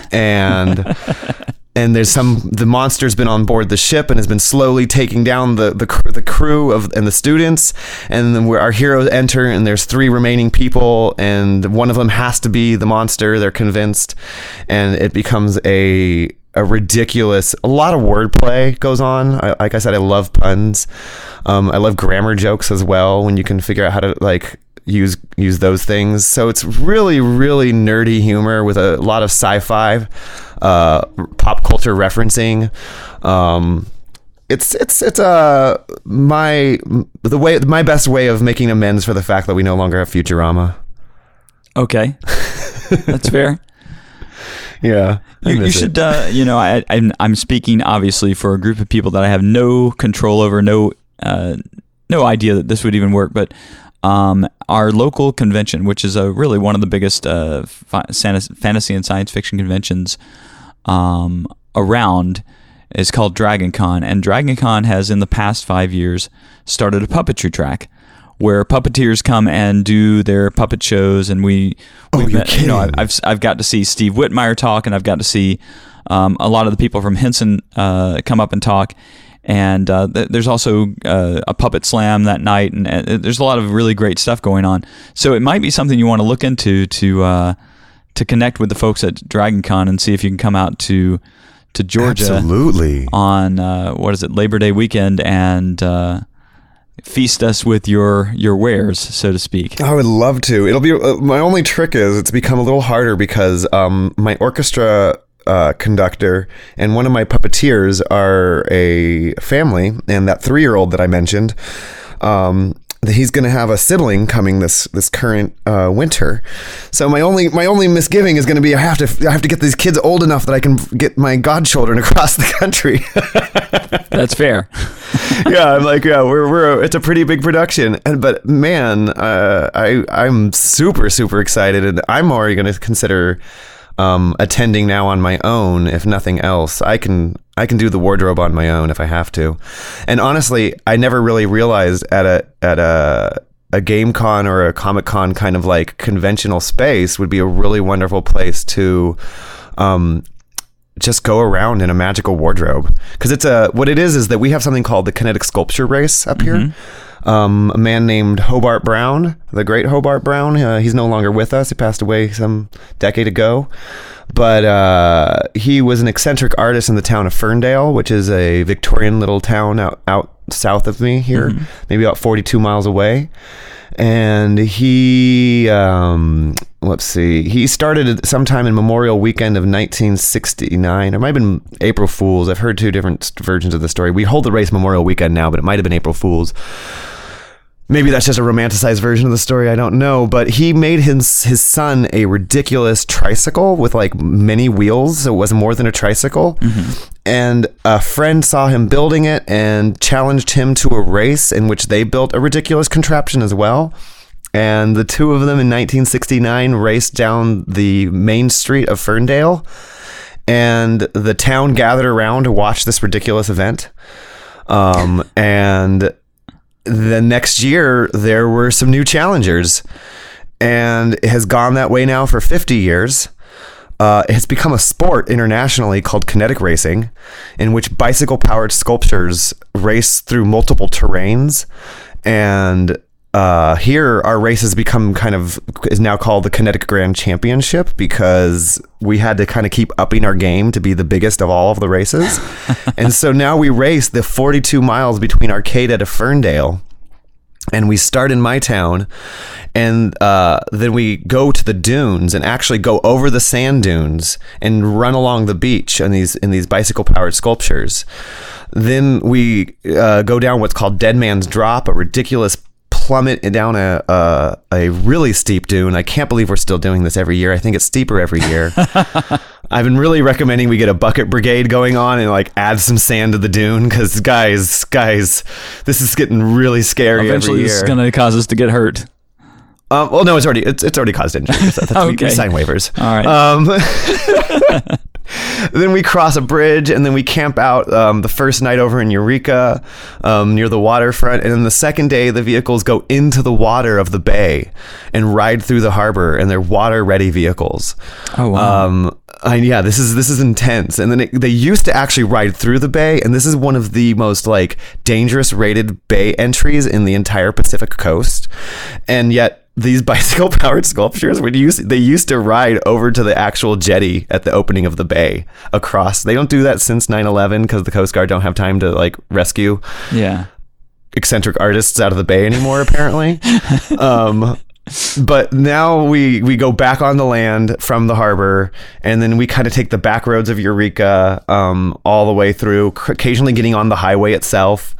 and *laughs* and there's some the monster's been on board the ship and has been slowly taking down the the, the crew of and the students, and then our heroes enter and there's three remaining people and one of them has to be the monster. They're convinced, and it becomes a a ridiculous a lot of wordplay goes on I, like i said i love puns um, i love grammar jokes as well when you can figure out how to like use use those things so it's really really nerdy humor with a lot of sci-fi uh, pop culture referencing um, it's it's it's uh my the way my best way of making amends for the fact that we no longer have Futurama. okay. *laughs* That's fair. *laughs* Yeah, You, you should, uh, you know, I, I'm, I'm speaking obviously for a group of people that I have no control over, no, uh, no idea that this would even work. But um, our local convention, which is a really one of the biggest uh, fi- fantasy and science fiction conventions um, around, is called DragonCon. And DragonCon has in the past five years started a puppetry track. Where puppeteers come and do their puppet shows, and we, you're met- you know. I've, I've got to see Steve Whitmire talk, and I've got to see um, a lot of the people from Henson uh, come up and talk. And uh, th- there's also uh, a puppet slam that night, and uh, there's a lot of really great stuff going on. So it might be something you want to look into to uh, to connect with the folks at Dragon Con and see if you can come out to to Georgia Absolutely. on uh, what is it Labor Day weekend and uh, feast us with your your wares, so to speak. I would love to. It'll be uh, my only trick is it's become a little harder because um, my orchestra uh, conductor and one of my puppeteers are a family, and that three year old that I mentioned. Um, He's going to have a sibling coming this this current uh, winter, so my only my only misgiving is going to be I have to I have to get these kids old enough that I can get my godchildren *laughs* across the country. *laughs* That's fair. yeah, I'm like, yeah, we're we're it's a pretty big production, and but man, uh, I I'm super super excited, and I'm already going to consider um, attending now on my own, if nothing else. I can I can do the wardrobe on my own if I have to, and honestly, I never really realized at a at a a game con or a comic con kind of like conventional space would be a really wonderful place to um, just go around in a magical wardrobe. Because it's a what it is is that we have something called the kinetic sculpture race up here um, a man named hobart brown the great hobart brown uh, he's no longer with us. He passed away some decade ago. But uh, he was an eccentric artist in the town of ferndale which is a victorian little town out, out south of me here maybe about 42 miles away and he um, let's see, he started sometime in Memorial Weekend of 1969. It might have been April Fools. I've heard two different versions of the story. We hold the race Memorial Weekend now, but it might have been April Fools maybe that's just a romanticized version of the story i don't know but he made his his son a ridiculous tricycle with like many wheels. So it was more than a tricycle. And a friend saw him building it and challenged him to a race in which they built a ridiculous contraption as well. And the two of them in 1969 raced down the main street of ferndale. And the town gathered around to watch this ridiculous event. Um, and the next year there were some new challengers. And it has gone that way now for 50 years. Uh, it has become a sport internationally called kinetic racing in which bicycle powered sculptures race through multiple terrains and uh, here our race has become kind of is now called the kinetic grand championship because we had to kind of keep upping our game to be the biggest of all of the races. *laughs* And so now we race the 42 miles between arcata to ferndale and we start in my town and uh, then we go to the dunes and actually go over the sand dunes and run along the beach in these in these bicycle powered sculptures. Then we uh, go down what's called dead man's drop a ridiculous plummet down a, a a really steep dune. I can't believe we're still doing this every year. I think it's steeper every year. *laughs* I've been really recommending we get a bucket brigade going on and like add some sand to the dune because guys, guys, this is getting really scary Eventually, this is going to cause us to get hurt. Um, well, no, it's already it's, it's already caused injuries. That's, we- *laughs* Okay. we, sign waivers. All right. Um, *laughs* *laughs* then we cross a bridge, and then we camp out um, the first night over in Eureka, um, near the waterfront, and then the second day the vehicles go into the water of the bay and ride through the harbor, and they're water-ready vehicles. Oh, wow. Um, I, yeah, this is this is intense. And then it, they used to actually ride through the bay, and this is one of the most like dangerous rated bay entries in the entire Pacific coast. And yet these *laughs* bicycle powered sculptures would use they used to ride over to the actual jetty at the opening of the bay across. They don't do that since 9/11 because the Coast Guard don't have time to like rescue yeah. eccentric artists out of the bay anymore apparently *laughs* um but now we we go back on the land from the harbor and then we kind of take the back roads of eureka um all the way through occasionally getting on the highway itself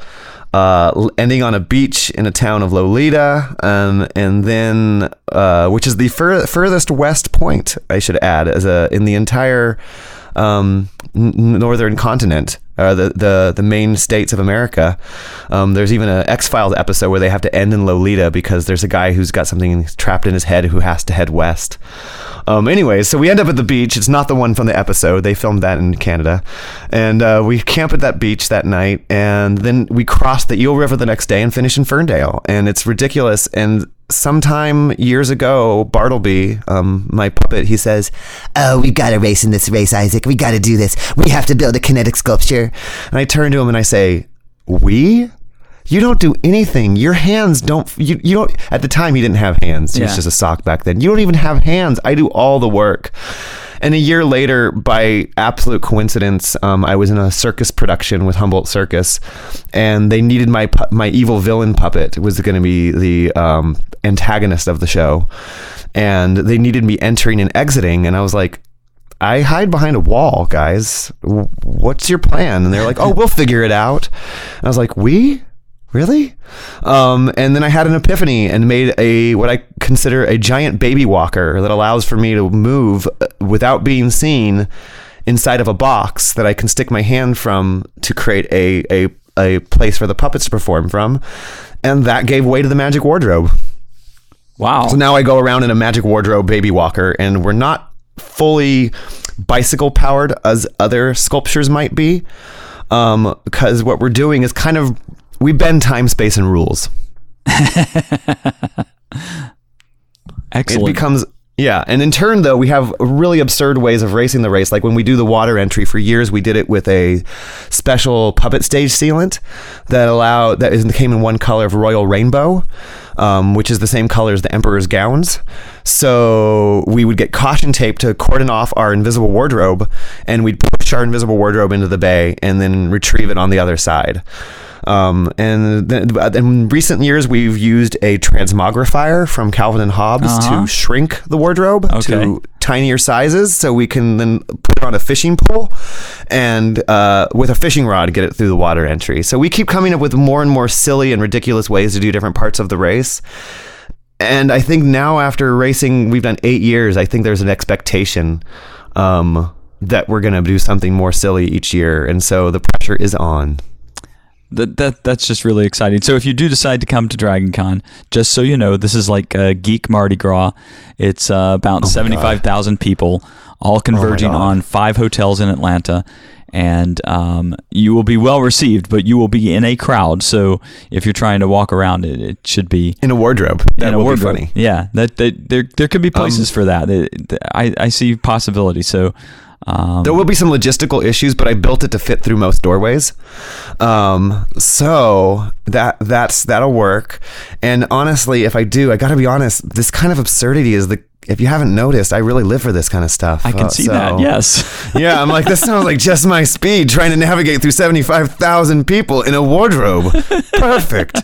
uh, ending on a beach in a town of Loleta, um, and then uh, which is the fur- furthest west point, I should add, as a in the entire um, n- northern continent, uh, the the the main states of America. Um, there's even a X Files episode where they have to end in Loleta because there's a guy who's got something trapped in his head who has to head west. Um, anyways, so we end up at the beach. It's not the one from the episode. They filmed that in Canada, and uh, we camp at that beach that night, and then we cross the Eel River the next day and finish in Ferndale, and it's ridiculous. And sometime years ago, Bartleby, um, my puppet, he says, Oh, we've got to race in this race, Isaac. We got to do this. We have to build a kinetic sculpture. and I turn to him and I say, "We." You don't do anything. Your hands don't. You, you don't. At the time, he didn't have hands. He was just a sock back then. You don't even have hands. I do all the work. And a year later, by absolute coincidence, um, I was in a circus production with Humboldt Circus, and they needed my pu- my evil villain puppet was going to be the um, antagonist of the show, and they needed me entering and exiting, and I was like, I hide behind a wall, guys. What's your plan? And they're like, oh, we'll figure it out. And I was like, we? Really? Um, and then I had an epiphany and made a what I consider a giant baby walker that allows for me to move uh, without being seen inside of a box that I can stick my hand from to create a a, a place for the puppets to perform from. And that gave way to the magic wardrobe. Wow. So now I go around in a magic wardrobe baby walker, and we're not fully bicycle powered as other sculptures might be, um, because what we're doing is kind of we bend time, space, and rules. *laughs* Excellent. It becomes yeah, and in turn though, we have really absurd ways of racing the race. Like when we do the water entry for years, we did it with a special puppet stage sealant that allowed that is, came in one color of royal rainbow, um, which is the same color as the emperor's gowns. So we would get caution tape to cordon off our invisible wardrobe, and we'd push our invisible wardrobe into the bay and then retrieve it on the other side. Um, and then in recent years, we've used a transmogrifier from Calvin and Hobbes Uh-huh. to shrink the wardrobe Okay. to tinier sizes, so we can then put it on a fishing pole and uh, with a fishing rod get it through the water entry. So we keep coming up with more and more silly and ridiculous ways to do different parts of the race. And I think now, after racing, we've done eight years. I think there's an expectation um, that we're going to do something more silly each year, and so the pressure is on. That, that that's just really exciting. So if you do decide to come to Dragon Con, just so you know, this is like uh, Geek Mardi Gras. It's uh, about seventy five thousand people, all converging God. on five hotels in Atlanta, and um, you will be well received. But you will be in a crowd, so if you're trying to walk around, it, it should be In a wardrobe. That in a will wardrobe. be funny. Yeah, that, that there there could be places for that. It- I I see possibility. So. Um, There will be some logistical issues, but I built it to fit through most doorways. Um, so that that's that'll work. And honestly, if I do, I got to be honest. This kind of absurdity is the. If you haven't noticed, I really live for this kind of stuff. I can Uh, see that. Yes. *laughs* yeah, I'm like, this sounds like just my speed trying to navigate through 75,000 people in a wardrobe. *laughs* Perfect.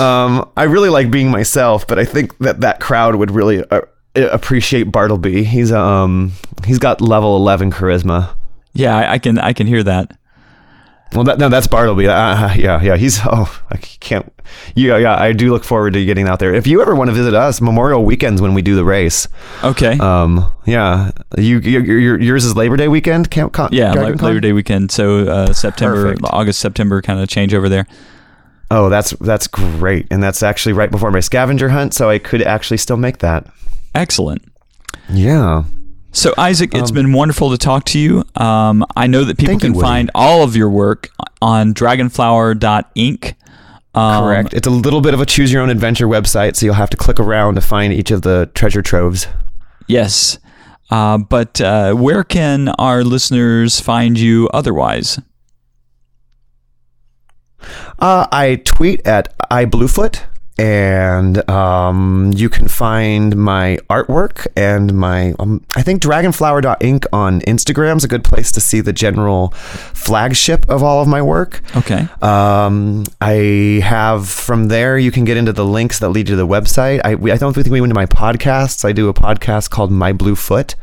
um, I really like being myself, but I think that that crowd would really uh, appreciate Bartleby. He's um he's got level 11 charisma. yeah, I, I can I can hear that. Well, that, no, that's Bartleby. Uh, yeah, yeah. He's oh, I can't. Yeah, yeah. I do look forward to getting out there. If you ever want to visit us, Memorial weekends when we do the race. Okay. Um, yeah. You, you your, yours is Labor Day weekend. Camp Con, Yeah, Dragon La- Con? Labor Day weekend. So uh, September, Perfect. August, September kind of change over there. Oh, that's that's great, and that's actually right before my scavenger hunt, so I could actually still make that. Excellent. Yeah. So Isaac, it's been wonderful to talk to you. Um, I know that people Thank you, can find all of your work on dragonflower.inc. Um, Correct. It's a little bit of a choose your own adventure website, so you'll have to click around to find each of the treasure troves. Yes. Uh, but uh, where can our listeners find you otherwise? Uh, I tweet at iBluefoot, and um, you can find my artwork and my um, I think Dragonflower.inc on Instagram is a good place to see the general flagship of all of my work. Okay. Um, I have from there you can get into the links that lead you to the website. I, we, I don't think we went to my podcasts. I do a podcast called My Blue Foot.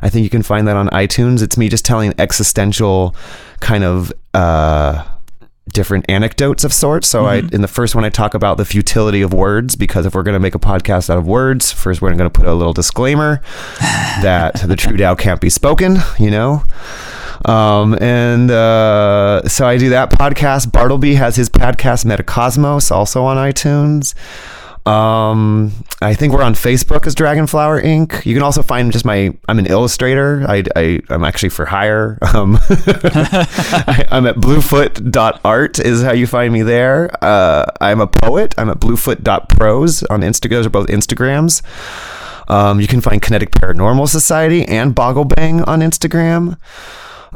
I think you can find that on iTunes. It's me just telling existential kind of uh, different anecdotes of sorts. So I in the first one I talk about the futility of words because if we're going to make a podcast out of words, first we're going to put a little disclaimer *laughs* that the true Tao can't be spoken. You know. Um, and uh, so I do that podcast. Bartleby has his podcast Metacosmos also on iTunes. Um, I think we're on Facebook as Dragonflower Inc. You can also find just my. I'm an illustrator. I, I I'm actually for hire. Um, *laughs* I, I'm at bluefoot.art is how you find me there. Uh, I'm a poet. I'm at bluefoot.prose on Insta. Those are both Instagrams. Um, you can find Kinetic Paranormal Society and Bogglebang on Instagram.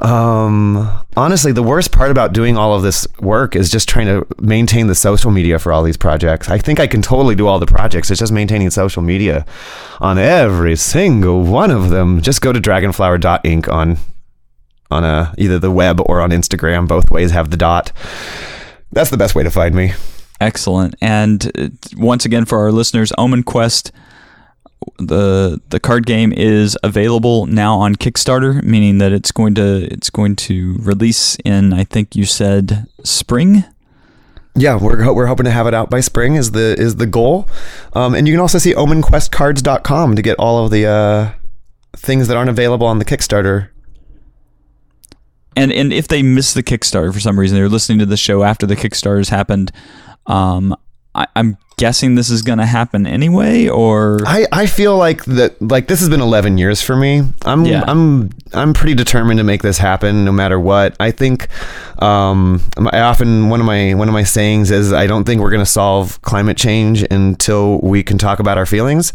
Um, honestly, the worst part about doing all of this work is just trying to maintain the social media for all these projects. I think I can totally do all the projects. It's just maintaining social media on every single one of them. Just go to dragonflower.inc on on uh, either the web or on Instagram. Both ways have the dot. That's the best way to find me. Excellent. And uh, once again, for our listeners, Omen Quest, the the card game is available now on Kickstarter, meaning that it's going to it's going to release in I think you said spring. Yeah, we're we're hoping to have it out by spring is the is the goal. Um, and you can also see omenquestcards.com to get all of the uh, things that aren't available on the Kickstarter. And and if they miss the Kickstarter for some reason, they're listening to the show after the Kickstarter's happened. Um, I, I'm guessing this is going to happen anyway, or I, I feel like that like this has been 11 years for me. I'm Yeah. I'm I'm pretty determined to make this happen no matter what. I think um I often one of my one of my sayings is I don't think we're going to solve climate change until we can talk about our feelings.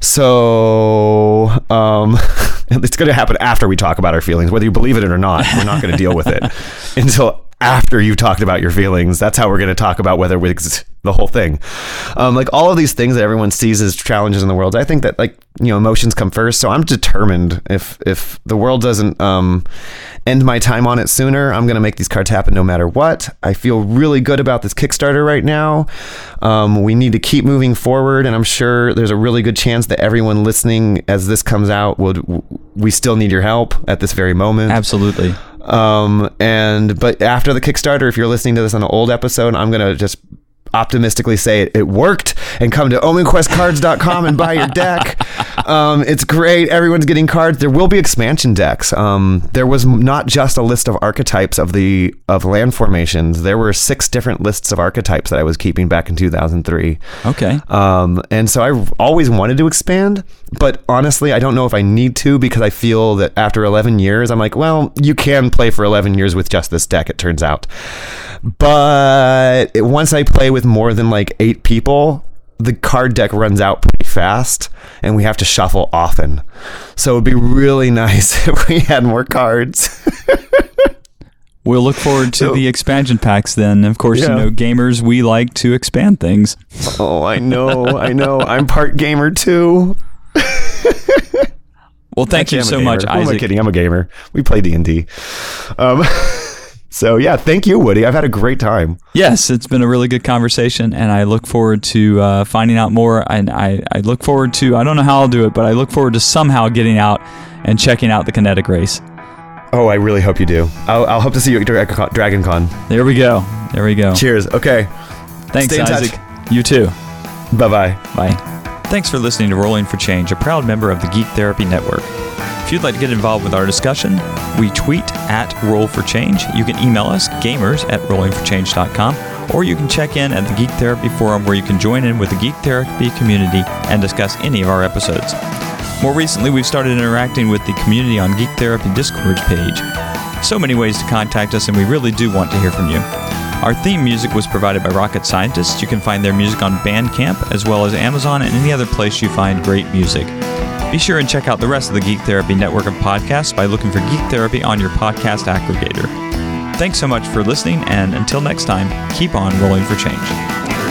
So um *laughs* it's going to happen after we talk about our feelings whether you believe it or not. We're not going to deal with it *laughs* until after you've talked about your feelings. That's how we're going to talk about whether wigs the whole thing. Um, like all of these things that everyone sees as challenges in the world. I think that like you know emotions come first. So I'm determined if if the world doesn't um, end my time on it sooner, I'm going to make these cards happen no matter what. I feel really good about this Kickstarter right now. Um, we need to keep moving forward, and I'm sure there's a really good chance that everyone listening as this comes out would we still need your help at this very moment. Absolutely. Um, and but after the Kickstarter, if you're listening to this on an old episode, I'm gonna just optimistically say it, it worked and come to omenquestcards.com and buy your deck. *laughs* Um, it's great. Everyone's getting cards. There will be expansion decks. Um, there was not just a list of archetypes of the of land formations. There were six different lists of archetypes that I was keeping back in 2003. Okay. Um, and so I always wanted to expand, but honestly, I don't know if I need to because I feel that after 11 years, I'm like, well, you can play for 11 years with just this deck, it turns out. But once I play with more than like eight people, the card deck runs out pretty fast and we have to shuffle often. So it'd be really *laughs* nice if we had more cards. *laughs* We'll look forward to So- the expansion packs then. Of course, you know, gamers, we like to expand things. oh, I know, I know. I'm part gamer too. Well, thank Actually, you I'm so much, Who am I Isaac. kidding? I'm a gamer. We play D and D. Um, *laughs* so yeah, thank you, Woody. I've had a great time. Yes, it's been a really good conversation, and I look forward to uh, finding out more. And I, I look forward to, I don't know how I'll do it, but I look forward to somehow getting out and checking out the kinetic race. Oh, I really hope you do. I'll, I'll hope to see you at Dra- Dragon Con. There we go. There we go. Cheers. Okay. Thanks, in touch. Isaac. You too. Bye bye. Bye. Thanks for listening to Rolling for Change, a proud member of the Geek Therapy Network. If you'd like to get involved with our discussion, we tweet at Roll for Change. You can email us, gamers at rollingforchange.com, or you can check in at the Geek Therapy Forum where you can join in with the Geek Therapy community and discuss any of our episodes. More recently, we've started interacting with the community on Geek Therapy Discord page. So many ways to contact us, and we really do want to hear from you. Our theme music was provided by Rocket Scientists. You can find their music on Bandcamp, as well as Amazon and any other place you find great music. Be sure and check out the rest of the Geek Therapy network of podcasts by looking for Geek Therapy on your podcast aggregator. Thanks so much for listening, and until next time, keep on rolling for change.